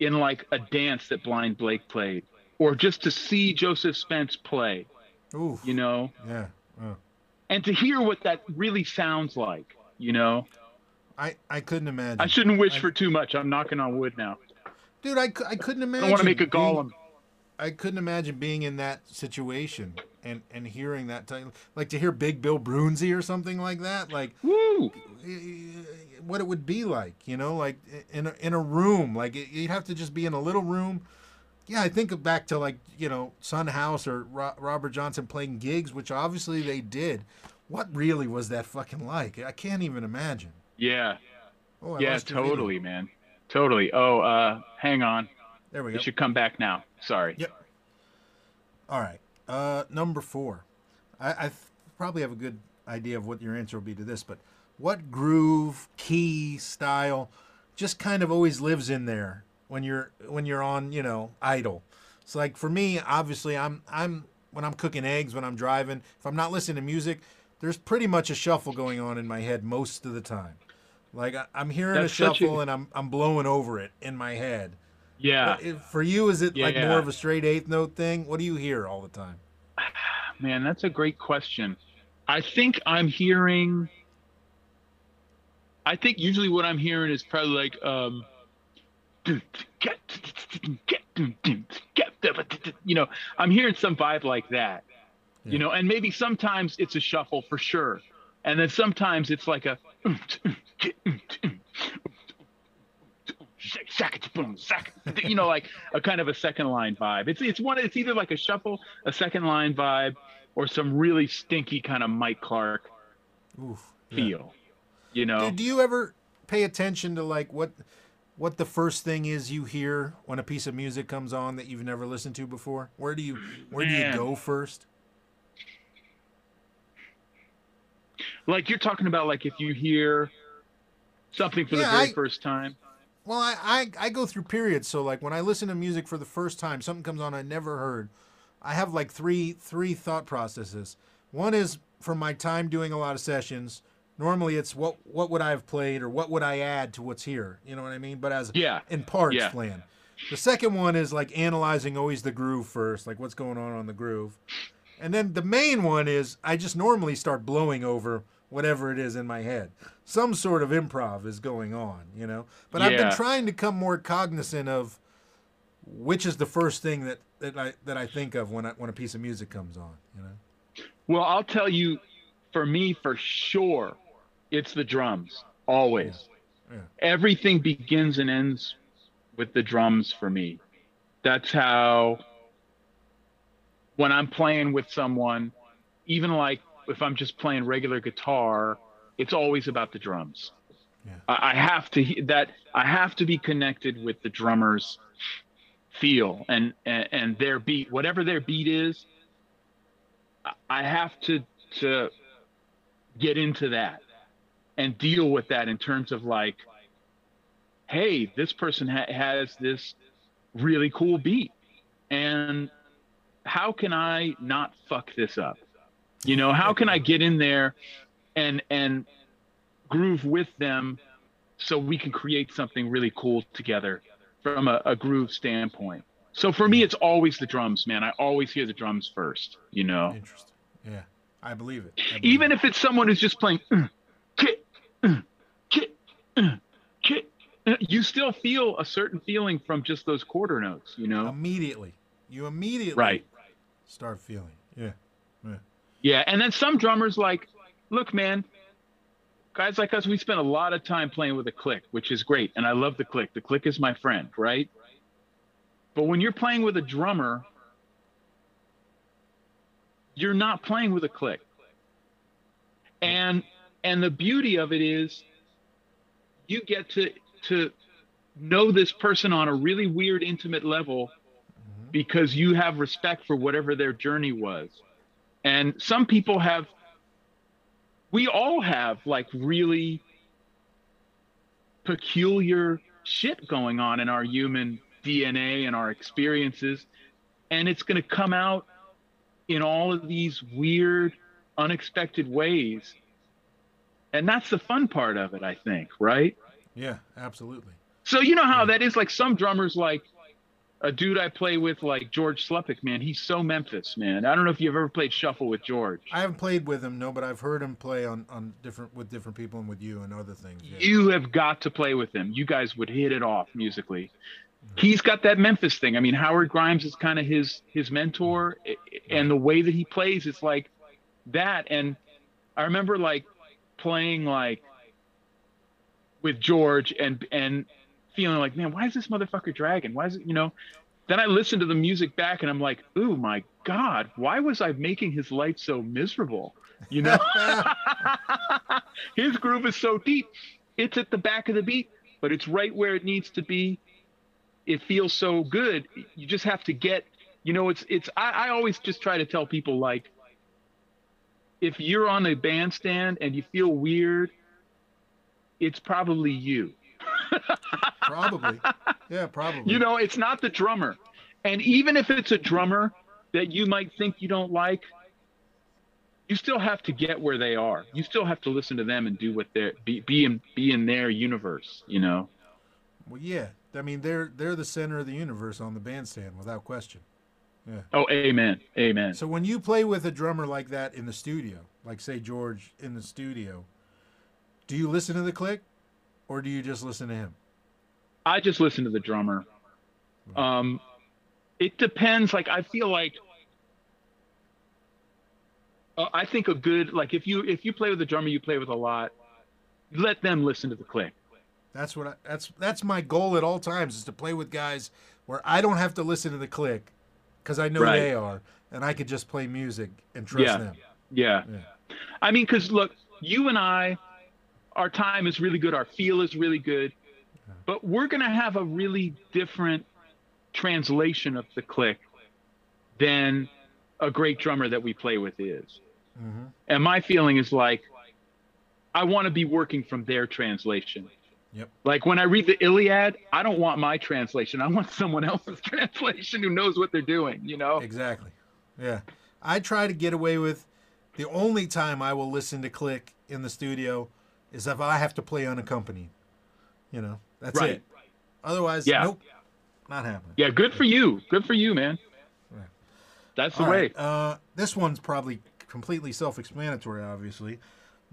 S2: in like a dance that Blind Blake played, or just to see Joseph Spence play.
S1: Oof.
S2: You know,
S1: Yeah. Oh.
S2: and to hear what that really sounds like. You know,
S1: I I couldn't imagine.
S2: I shouldn't wish
S1: I-
S2: for too much. I'm knocking on wood now.
S1: Dude, I, I couldn't
S2: I
S1: imagine.
S2: don't want to make a
S1: being-
S2: golem.
S1: I couldn't imagine being in that situation and and hearing that type, like to hear Big Bill Broonzy or something like that, like
S2: Woo!
S1: what it would be like, you know, like in a, in a room, like you'd have to just be in a little room. Yeah, I think back to like you know Son House or Ro- Robert Johnson playing gigs, which obviously they did. What really was that fucking like? I can't even imagine.
S2: Yeah,
S1: Oh, I
S2: yeah,
S1: lost your video.
S2: totally, man. Totally. Oh, uh, hang on.
S1: There we go.
S2: You should come back now. Sorry.
S1: Yep. All right. Uh, number four. I, I probably have a good idea of what your answer will be to this, but what groove, key, style, just kind of always lives in there when you're when you're on, you know, idle. It's like for me, obviously, I'm I'm when I'm cooking eggs, when I'm driving, if I'm not listening to music, there's pretty much a shuffle going on in my head most of the time. Like I, I'm hearing
S2: That's
S1: a
S2: such a-
S1: shuffle and I'm I'm blowing over it in my head.
S2: Yeah,
S1: For you, is it like
S2: Yeah.
S1: more of a straight eighth note thing? What do you hear all the time?
S2: man, that's a great question. I think I'm hearing. I think usually what I'm hearing is probably like, um, you know, I'm hearing some vibe like that,
S1: Yeah.
S2: you know, and maybe sometimes it's a shuffle for sure, and then sometimes it's like a. you know, like a kind of a second line vibe. It's it's one. It's either like a shuffle, a second line vibe, or some really stinky kind of Mike Clark
S1: Oof. yeah.
S2: feel. You know,
S1: Do, do you ever pay attention to like what what the first thing is you hear when a piece of music comes on that you've never listened to before? Where do you where do you go first?
S2: like you're talking about, like if you hear, something for the very
S1: I-
S2: first time.
S1: Well, I, I I go through periods. So like when I listen to music for the first time, something comes on I never heard. I have like three three thought processes. One is from my time doing a lot of sessions. Normally, it's what what would I have played or what would I add to what's here. You know what I mean? But as
S2: Yeah.
S1: in parts
S2: Yeah.
S1: plan. The second one is like analyzing always the groove first, like what's going on on the groove. And then the main one is I just normally start blowing over whatever it is in my head. Some sort of improv is going on, you know. But I've been trying to come more cognizant of which is the first thing that, that I that I think of when I, when a piece of music comes on, you know.
S2: Well, I'll tell you, for me, for sure, it's the drums. Always.
S1: Yeah.
S2: Everything begins and ends with the drums for me. That's how, when I'm playing with someone, even like if I'm just playing regular guitar, it's always about the drums.
S1: Yeah.
S2: I, I have to that I have to be connected with the drummers feel and, and and their beat whatever their beat is I- have to to get into that and deal with that in terms of like, hey, this person ha- has this really cool beat, and how can I not fuck this up? You know, how can I get in there and and groove with them so we can create something really cool together from a, a groove standpoint. So for me, it's always the drums, man. I always hear the drums first. You know,
S1: Interesting. Yeah. I believe it. I believe
S2: even
S1: it.
S2: if it's someone who's just playing uh, kit, uh, kit, uh, kit, you still feel a certain feeling from just those quarter notes, you know?
S1: immediately you immediately
S2: Right.
S1: start feeling. Yeah.
S2: Yeah. Yeah, and then some drummers like, look, man, guys like us, we spend a lot of time playing with a click, which is great. And I love the click. The click is my friend, right? But when you're playing with a drummer, you're not playing with a click. And and the beauty of it is you get to to know this person on a really weird intimate level
S1: Mhm.
S2: because you have respect for whatever their journey was. And some people have we all have like really peculiar shit going on in our human DNA and our experiences and it's going to come out in all of these weird unexpected ways. And that's the fun part of it, I think, right?
S1: Yeah, absolutely.
S2: So you know how that is like some drummers like a dude I play with like George Sluppick, man, he's so Memphis, man. I don't know if you've ever played shuffle with George.
S1: I haven't played with him, no, but I've heard him play on, on different with different people and with you and other things. Yeah.
S2: You have got to play with him. You guys would hit it off musically. He's got that Memphis thing. I mean, Howard Grimes is kind of his his mentor, and the way that he plays, it's like that. And I remember like playing like with George and and feeling like, man, why is this motherfucker dragging? Why is it, you know? Then I listened to the music back, and I'm like, ooh, my god, why was I making his life so miserable? You know, his groove is so deep. It's at the back of the beat, but it's right where it needs to be. It feels so good. You just have to get, you know, it's it's. I, I always just try to tell people like, if you're on a bandstand and you feel weird, it's probably you.
S1: probably. Yeah, probably.
S2: You know, it's not the drummer. And even if it's a drummer that you might think you don't like, you still have to get where they are. You still have to listen to them and do what they're be, be in be in their universe, you know.
S1: Well, yeah. I mean, they're they're the center of the universe on the bandstand, without question. Yeah.
S2: Oh, amen. Amen.
S1: So when you play with a drummer like that in the studio, like say George in the studio, do you listen to the click, or do you just listen to him?
S2: I just listen to the drummer. Um it depends like I feel like uh, I think a good like if you if you play with a drummer you play with a lot, let them listen to the click.
S1: That's what I, that's that's my goal at all times is to play with guys where I don't have to listen to the click because I know
S2: Right.
S1: they are, and I could just play music and trust
S2: Yeah.
S1: them.
S2: Yeah.
S1: Yeah.
S2: I mean, because look, you and I, our time is really good. Our feel is really good. But we're going to have a really different translation of the click than a great drummer that we play with is.
S1: hmm
S2: And my feeling is like, I want to be working from their translation.
S1: Yep.
S2: Like when I read the Iliad, I don't want my translation. I want someone else's translation who knows what they're doing, you know?
S1: Exactly. Yeah. I try to get away with the only time I will listen to Click in the studio is if I have to play unaccompanied. You know, that's
S2: Right.
S1: it. Otherwise,
S2: Yeah.
S1: nope, not happening.
S2: Yeah, good for you. Good for you, man.
S1: Right.
S2: That's the
S1: All
S2: way.
S1: right, Uh, this one's probably completely self-explanatory, obviously,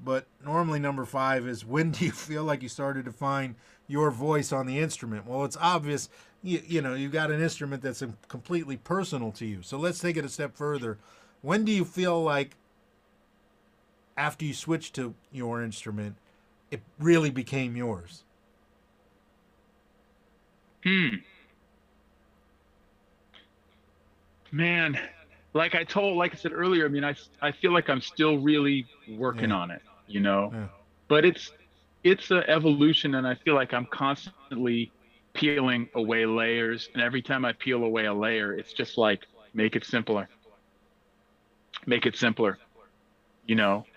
S1: but normally number five is when do you feel like you started to find your voice on the instrument? Well, it's obvious. You, you know, you've got an instrument that's completely personal to you. So let's take it a step further. When do you feel like after you switch to your instrument, it really became yours?
S2: Hmm. Man, like I told, like I said earlier, I mean, I, I feel like I'm still really working
S1: Yeah.
S2: on it, you know,
S1: Yeah.
S2: but it's, it's an evolution and I feel like I'm constantly peeling away layers. And every time I peel away a layer, it's just like, make it simpler, make it simpler, you know?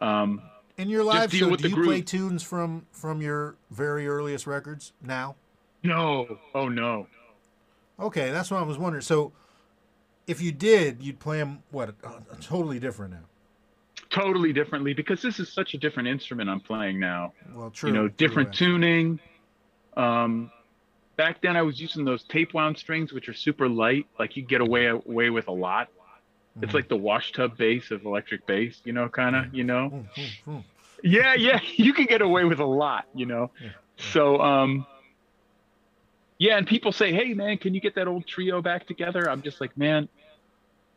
S2: Um,
S1: In your live show, do you play tunes from from your very earliest records now?
S2: no, oh no.
S1: Okay, that's what I was wondering. So, if you did, you'd play them what? Uh, totally different now.
S2: Totally differently because this is such a different instrument I'm playing now.
S1: Well, true.
S2: you know,
S1: true,
S2: different
S1: actually.
S2: tuning. Um, back then I was using those tape wound strings, which are super light. Like you get away away with a lot. It's
S1: Mhm.
S2: like the wash tub bass of electric bass, you know, kind of, you know.
S1: Boom.
S2: Yeah, yeah, you can get away with a lot, you know.
S1: Yeah,
S2: So, um, yeah, and people say, "Hey, man, can you get that old trio back together?" I'm just like, man,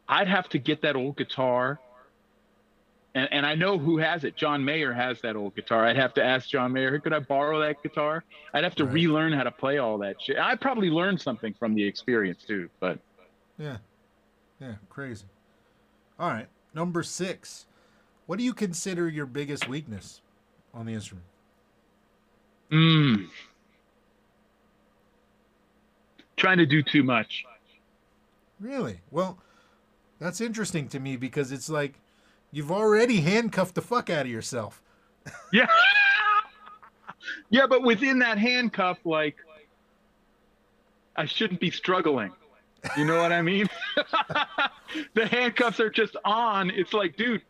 S2: I'd have to get that old guitar. And, and I know who has it. John Mayer has that old guitar. I'd have to ask John Mayer, could I borrow that guitar? I'd have to
S1: Right.
S2: relearn how to play all that shit. I probably learned something from the experience too. But
S1: Yeah, yeah, crazy. All right, number six. What do you consider your biggest weakness on the instrument?
S2: mm, trying to do too much.
S1: Really? Well, that's interesting to me because it's like you've already handcuffed the fuck out of yourself.
S2: Yeah. yeah, but within that handcuff, like, I shouldn't be struggling. You know what I mean? the handcuffs are just on. It's like, dude,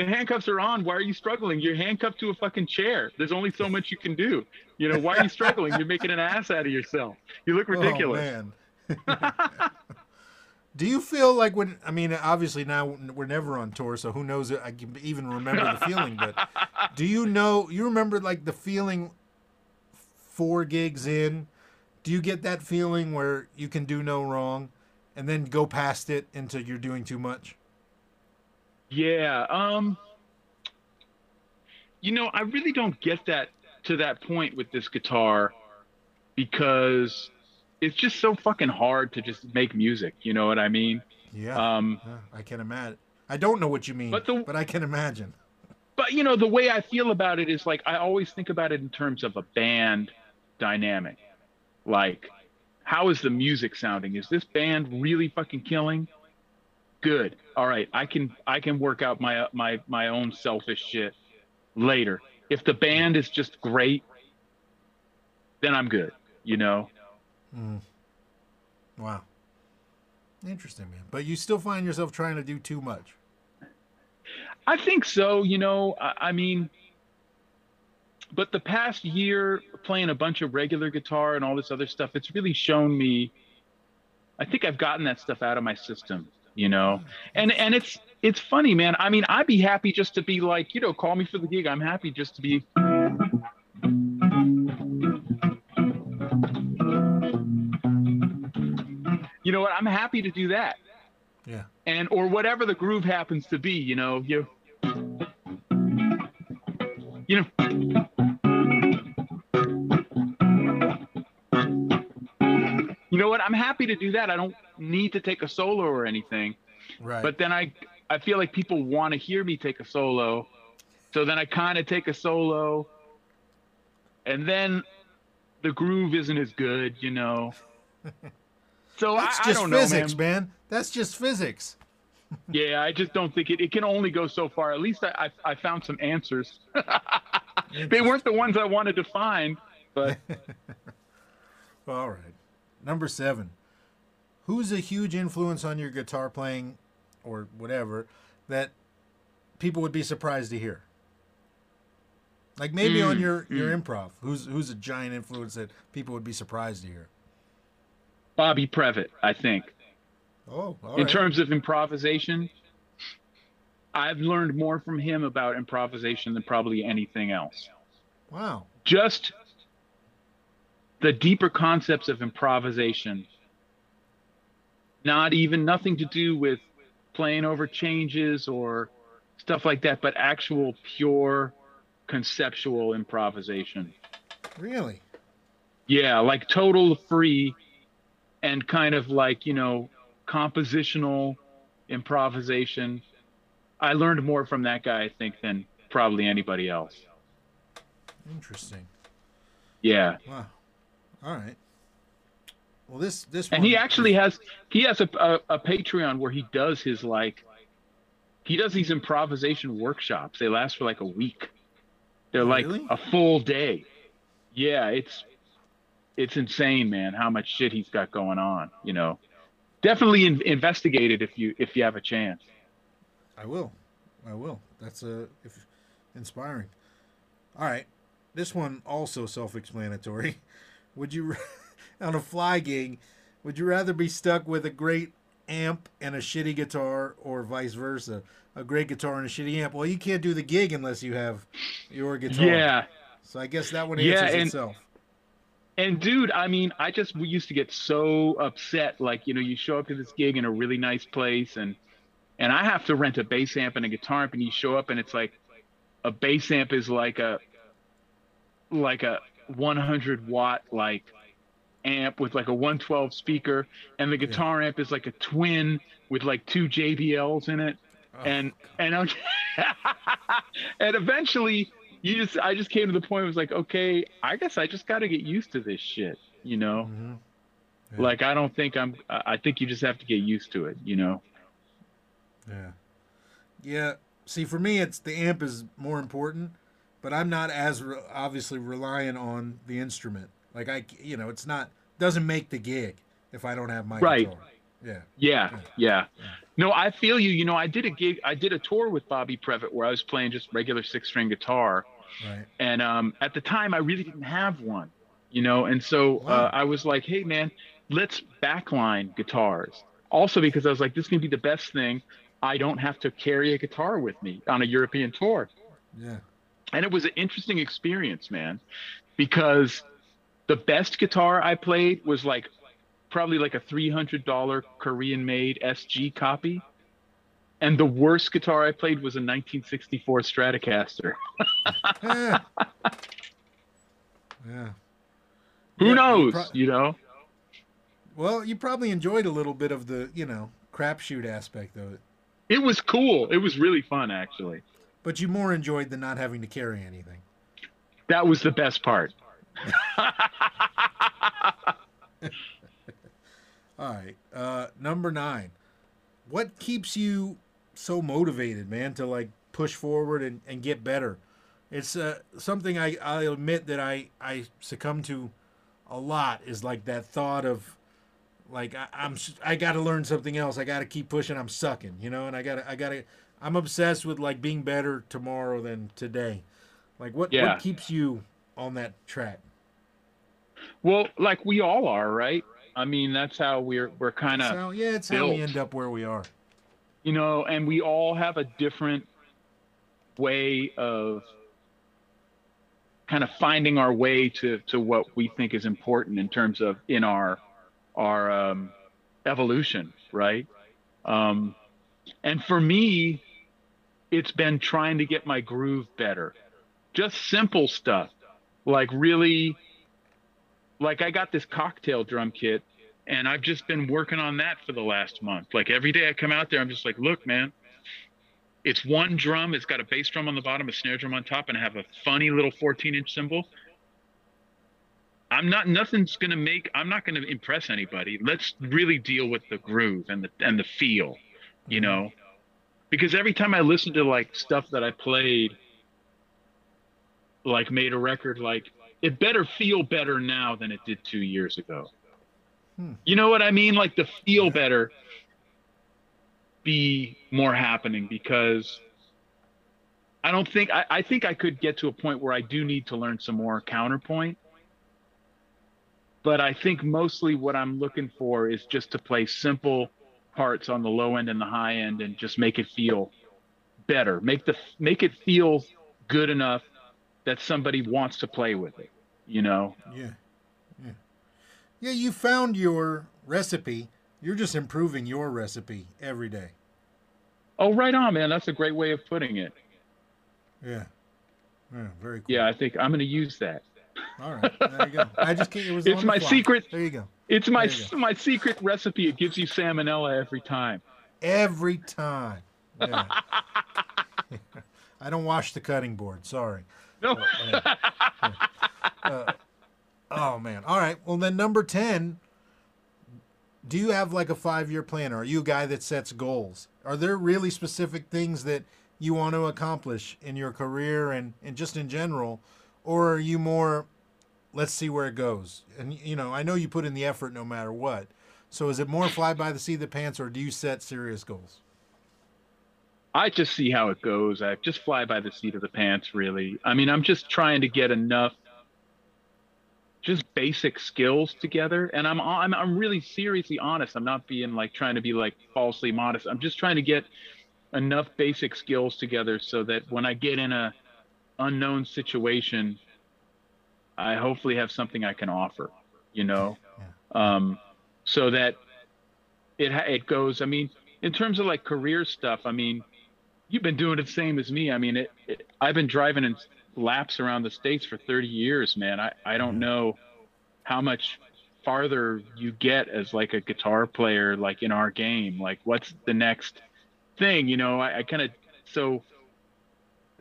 S2: the handcuffs are on. Why are you struggling? You're handcuffed to a fucking chair. There's only so much you can do. You know, why are you struggling? You're making an ass out of yourself. You look oh, ridiculous.
S1: Oh, man. Do you feel like when I mean obviously now we're never on tour so who knows I can even remember the feeling but do you know you remember like the feeling four gigs in do you get that feeling where you can do no wrong and then go past it until you're doing too much
S2: Yeah. Um you know, I really don't get that to that point with this guitar because it's just so fucking hard to just make music, you know what I mean?
S1: yeah,
S2: Um
S1: yeah, I can imagine I don't know what you mean
S2: But the-
S1: but I can imagine
S2: but you know, the way I feel about it is like I always think about it in terms of a band dynamic. Like how is the music sounding? Is this band really fucking killing? Good. All right, I can I can work out my my my own selfish shit later. If the band is just great, then I'm good, you know.
S1: Mm. Wow. Interesting, man. But you still find yourself trying to do too much.
S2: I think so, you know. I, I mean, but the past year playing a bunch of regular guitar and all this other stuff, it's really shown me. I think I've gotten that stuff out of my system, you know. And and it's it's funny, man. I mean, I'd be happy just to be like, you know, call me for the gig. I'm happy just to be. You know what? I'm happy to do that
S1: Yeah.
S2: and or whatever the groove happens to be you know you you know you know what i'm happy to do that i don't need to take a solo or anything
S1: Right.
S2: but then i i feel like people want to hear me take a solo so then i kind of take a solo and then the groove isn't as good you know so I,
S1: That's
S2: I
S1: just
S2: don't know
S1: physics,
S2: man.
S1: man. That's just physics.
S2: Yeah, I just don't think it. It can only go so far. At least I, I, I found some answers. they weren't the ones I wanted to find, But
S1: All right. Number seven. Who's a huge influence on your guitar playing or whatever that people would be surprised to hear? Like maybe on
S2: Mm,
S1: your, your improv. Who's who's a giant influence that people would be surprised to hear?
S2: Bobby Previte, I think.
S1: Oh, all
S2: in
S1: right.
S2: terms of improvisation, I've learned more from him about improvisation than probably anything else.
S1: wow.
S2: Just the deeper concepts of improvisation, not even nothing to do with playing over changes or stuff like that, but actual pure conceptual improvisation.
S1: Really?
S2: Yeah, like total free and kind of like, you know, compositional improvisation. I learned more from that guy, I think, than probably anybody else.
S1: Interesting.
S2: Yeah.
S1: Wow. All right. Well, this this
S2: And he actually has he has a, a, a Patreon where he does his like he does these improvisation workshops. They last for like a week. They're like
S1: Really?
S2: a full day. Yeah, it's it's insane, man, how much shit he's got going on, you know. Definitely in, investigate it if you if you have a chance.
S1: I will. I will. That's a if inspiring. All right. This one also self-explanatory. Would you on a fly gig, would you rather be stuck with a great amp and a shitty guitar or vice versa? A great guitar and a shitty amp. Well, you can't do the gig unless you have your guitar.
S2: Yeah.
S1: So I guess that one
S2: Yeah,
S1: answers
S2: and-
S1: itself.
S2: And dude, I mean, I just we used to get so upset. Like, you know, you show up to this gig in a really nice place, and and I have to rent a bass amp and a guitar amp, and you show up, and it's like a bass amp is like a like a 100 watt like amp with like a 112 speaker, and the guitar amp is like a twin with like two JBLs in it
S1: Oh,
S2: and and I'm, and eventually you just I just came to the point it was like okay I guess I just got to get used to this shit you know
S1: mhm. Yeah.
S2: like I don't think I'm I I think you just have to get used to it you know
S1: Yeah. Yeah. See, for me, it's the amp is more important, but I'm not as re- obviously reliant on the instrument. Like I, you know, it's not doesn't make the gig if I don't have my
S2: Right.
S1: guitar. Yeah.
S2: yeah
S1: Yeah.
S2: yeah no I feel you you know I did a gig I did a tour with Bobby Previte where I was playing just regular six string guitar
S1: Right.
S2: and um, at the time i really didn't have one you know and so
S1: Wow.
S2: uh, i was like hey man let's backline guitars also because i was like this can be the best thing i don't have to carry a guitar with me on a european tour
S1: Yeah.
S2: and it was an interesting experience man because the best guitar i played was like probably like a $300 korean made sg copy and the worst guitar i played was a 1964 stratocaster
S1: Eh. yeah.
S2: who
S1: Yeah,
S2: knows
S1: pro-
S2: you know
S1: well, you probably enjoyed a little bit of the, you know, crapshoot aspect of it,
S2: It was cool. It was really fun, actually.
S1: but you more enjoyed the not having to carry anything.
S2: That was the best part.
S1: All right. Uh, number nine. What keeps you so motivated, man, to like push forward and, and get better? It's uh, something I, I admit that I, I succumb to a lot is like that thought of like I, I'm I got to learn something else. I got to keep pushing. I'm sucking, you know, and I got to I got to I'm obsessed with like being better tomorrow than today. Like what
S2: Yeah.
S1: what keeps you on that track?
S2: Well, like we all are, right? I mean, that's how we're we're kind of,
S1: So yeah, it's how we end up where we are.
S2: you know, and we all have a different way of kind of finding our way to to what we think is important in terms of in our our um, evolution, right? Um, and for me, it's been trying to get my groove better. Just simple stuff, like really, like I got this cocktail drum kit, and I've just been working on that for the last month. Like every day I come out there, I'm just like, look, man, it's one drum. It's got a bass drum on the bottom, a snare drum on top, and I have a funny little 14 inch cymbal. I'm not. Nothing's gonna make. I'm not gonna impress anybody. Let's really deal with the groove and the and the feel, you
S1: Mhm.
S2: know, because every time I listen to like stuff that I played, like made a record like it better feel better now than it did two years ago.
S1: Hmm.
S2: You know what I mean? Like the feel better be more happening because I don't think I, I think I could get to a point where I do need to learn some more counterpoint. But I think mostly what I'm looking for is just to play simple parts on the low end and the high end and just make it feel better. Make the make it feel good enough that somebody wants to play with it, you know.
S1: Yeah. Yeah. Yeah, you found your recipe. You're just improving your recipe every day.
S2: Oh, right on, man. That's a great way of putting it.
S1: Yeah. Yeah, very cool.
S2: Yeah, I think I'm going to use that.
S1: All right. There you go. I just can't, it was
S2: It's my
S1: fly.
S2: secret-
S1: There you go.
S2: It's my
S1: you
S2: my secret recipe. It gives you salmonella every time.
S1: Every time. Yeah. I don't wash the cutting board. Sorry.
S2: No.
S1: Uh, oh man. All right. Well, then number ten. Do you have like a five-year plan? Or are you a guy that sets goals? Are there really specific things that you want to accomplish in your career and and just in general, or are you more, let's see where it goes? And you know, I know you put in the effort no matter what. So is it more fly by the seat of the pants, or do you set serious goals?
S2: I just see how it goes. I just fly by the seat of the pants, really. I mean, I'm just trying to get enough just basic skills together and I'm I'm I'm really seriously honest. I'm not being like trying to be like falsely modest. I'm just trying to get enough basic skills together so that when I get in a unknown situation, I hopefully have something I can offer, you know. Um so that it it goes, I mean, in terms of like career stuff, I mean, you've been doing it the same as me. I mean, it, it I've been driving in laps around the states for 30 years, man. I I don't mm-hmm. know how much farther you get as like a guitar player like in our game. Like what's the next thing, you know? I, I kind of so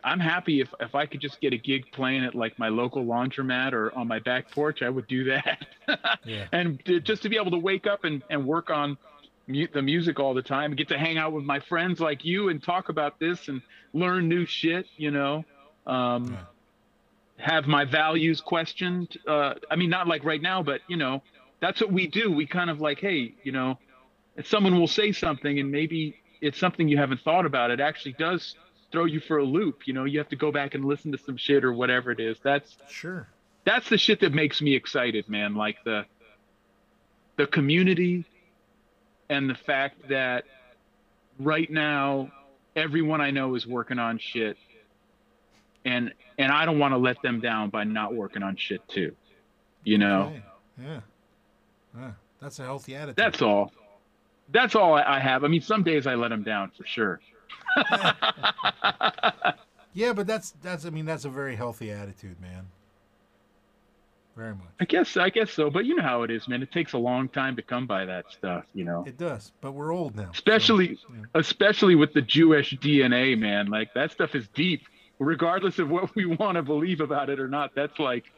S2: I'm happy if if I could just get a gig playing at like my local laundromat or on my back porch, I would do that.
S1: Yeah.
S2: and to, just to be able to wake up and, and work on mu- the music all the time, get to hang out with my friends like you and talk about this and learn new shit, you know. Um, Have my values questioned. Uh, I mean, not like right now, but you know, that's what we do. We kind of like, hey, you know, someone will say something and maybe it's something you haven't thought about, it actually does throw you for a loop. You know, you have to go back and listen to some shit or whatever it is. That's
S1: Sure.
S2: that's the shit that makes me excited, man. Like the the community and the fact that right now everyone I know is working on shit and and I don't want to let them down by not working on shit too. You know?
S1: Okay. Yeah. Yeah. That's a healthy attitude.
S2: That's all. That's all I, I have. I mean, some days I let them down for sure.
S1: Yeah, but that's that's I mean that's a very healthy attitude, man. Very much.
S2: I guess I guess so, but you know how it is, man. It takes a long time to come by that stuff, you know.
S1: It does, but we're old now. so-
S2: especially
S1: yeah.
S2: especially with the Jewish DNA, man. Like that stuff is deep, regardless of what we want to believe about it or not. That's like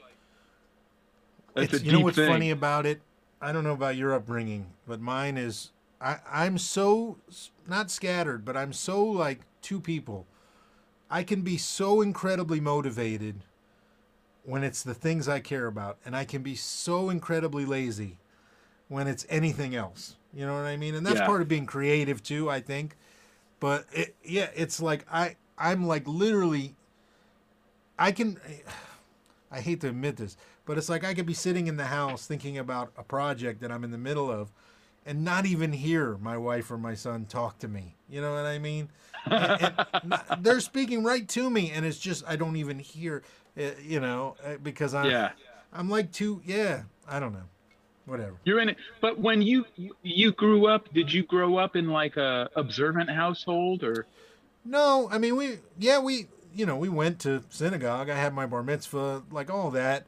S2: that's
S1: It's-
S2: a
S1: you
S2: deep
S1: know what's
S2: thing.
S1: funny about it? I don't know about your upbringing, but mine is I I'm so not scattered, but I'm so like two people. I can be so incredibly motivated when it's the things I care about, and I can be so incredibly lazy when it's anything else. You know what I mean? And that's
S2: Yeah.
S1: part of being creative too, I think. But it, yeah, it's like I I'm like literally I can I hate to admit this, but it's like I could be sitting in the house thinking about a project that I'm in the middle of and not even hear my wife or my son talk to me. You know what I mean? And- and not- they're speaking right to me and it's just I don't even hear uh, you know, uh, because I'm
S2: yeah,
S1: I'm like too yeah, I don't know. Whatever.
S2: you're in it. But when you you grew up, did you grow up in like a observant household or?
S1: No, I mean we yeah, we you know, we went to synagogue. I had my bar mitzvah, like all that.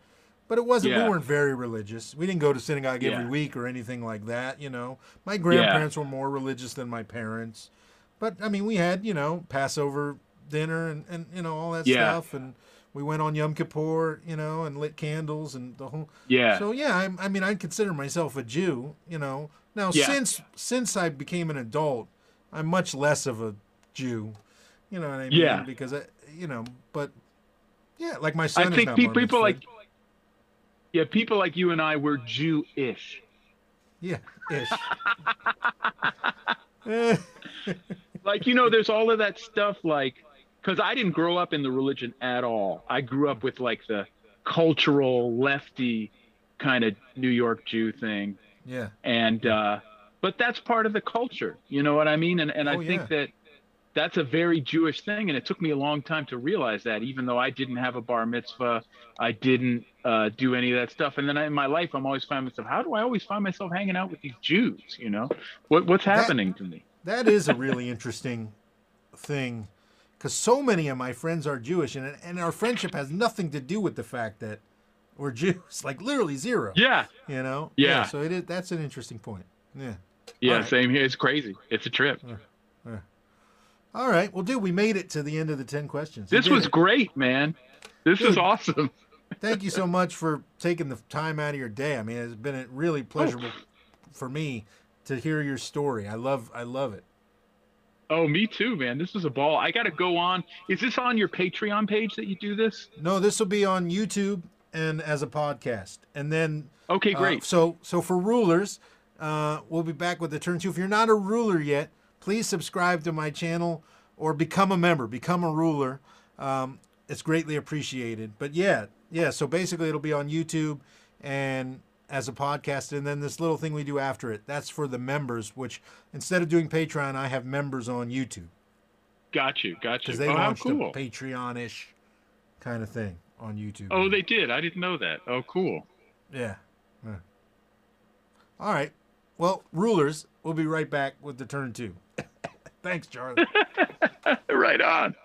S1: But it wasn't
S2: Yeah.
S1: we weren't very religious. We didn't go to synagogue every
S2: Yeah.
S1: week or anything like that, you know. My grandparents were more religious than my parents. But I mean we had, you know, Passover dinner and, and you know, all that
S2: Yeah.
S1: stuff and we went on Yom Kippur, you know, and lit candles and the whole
S2: Yeah,
S1: so yeah, I, I mean, I consider myself a Jew. You know, now
S2: Yeah.
S1: since since I became an adult, I'm much less of a Jew. You know what I mean?
S2: Yeah.
S1: Because I, you know, but yeah, like my son
S2: I
S1: is
S2: think people like. Yeah, people like you and I were Jew-ish.
S1: Yeah, ish.
S2: Like you know, there's all of that stuff. Like, because I didn't grow up in the religion at all. I grew up with like the cultural lefty kind of New York Jew thing.
S1: yeah.
S2: and uh but that's part of the culture you know what i mean and and i
S1: Oh,
S2: think
S1: yeah.
S2: that that's a very jewish thing and it took me a long time to realize that even though i didn't have a bar mitzvah i didn't uh, do any of that stuff and then I, in my life i'm always finding myself how do i always find myself hanging out with these jews you know what what's
S1: That-
S2: happening to me
S1: That is a really interesting thing because so many of my friends are Jewish, and and our friendship has nothing to do with the fact that we're Jews, like literally zero.
S2: yeah
S1: You know.
S2: Yeah.
S1: so it is. That's an interesting point. Yeah.
S2: yeah same here it's crazy it's a trip
S1: All right. Well, dude, we made it to the end of the ten questions. We
S2: this was
S1: it.
S2: great man this
S1: Dude.
S2: awesome
S1: Thank you so much for taking the time out of your day. I mean, it's been a really pleasurable for me to hear your story. I love. I love it.
S2: oh me too man this was a ball i gotta go on is this on your patreon page that you do this
S1: No, this will be on YouTube and as a podcast, and then
S2: okay
S1: Uh,
S2: great
S1: so, so for rulers, uh, we'll be back with the turn two. If you're not a ruler yet, please subscribe to my channel or become a member, become a ruler. Um, it's greatly appreciated. But yeah, yeah. So basically, it'll be on YouTube and as a podcast, and then this little thing we do after it. That's for the members. Which instead of doing Patreon, I have members on YouTube
S2: Got you, got you.
S1: because they
S2: oh,
S1: launched
S2: cool.
S1: a Patreon-ish kind of thing on YouTube.
S2: Oh, they did. I didn't know that. Oh, cool.
S1: Yeah. yeah. All right. Well, rulers, we'll be right back with the turn two. Thanks, Charlie.
S2: right on.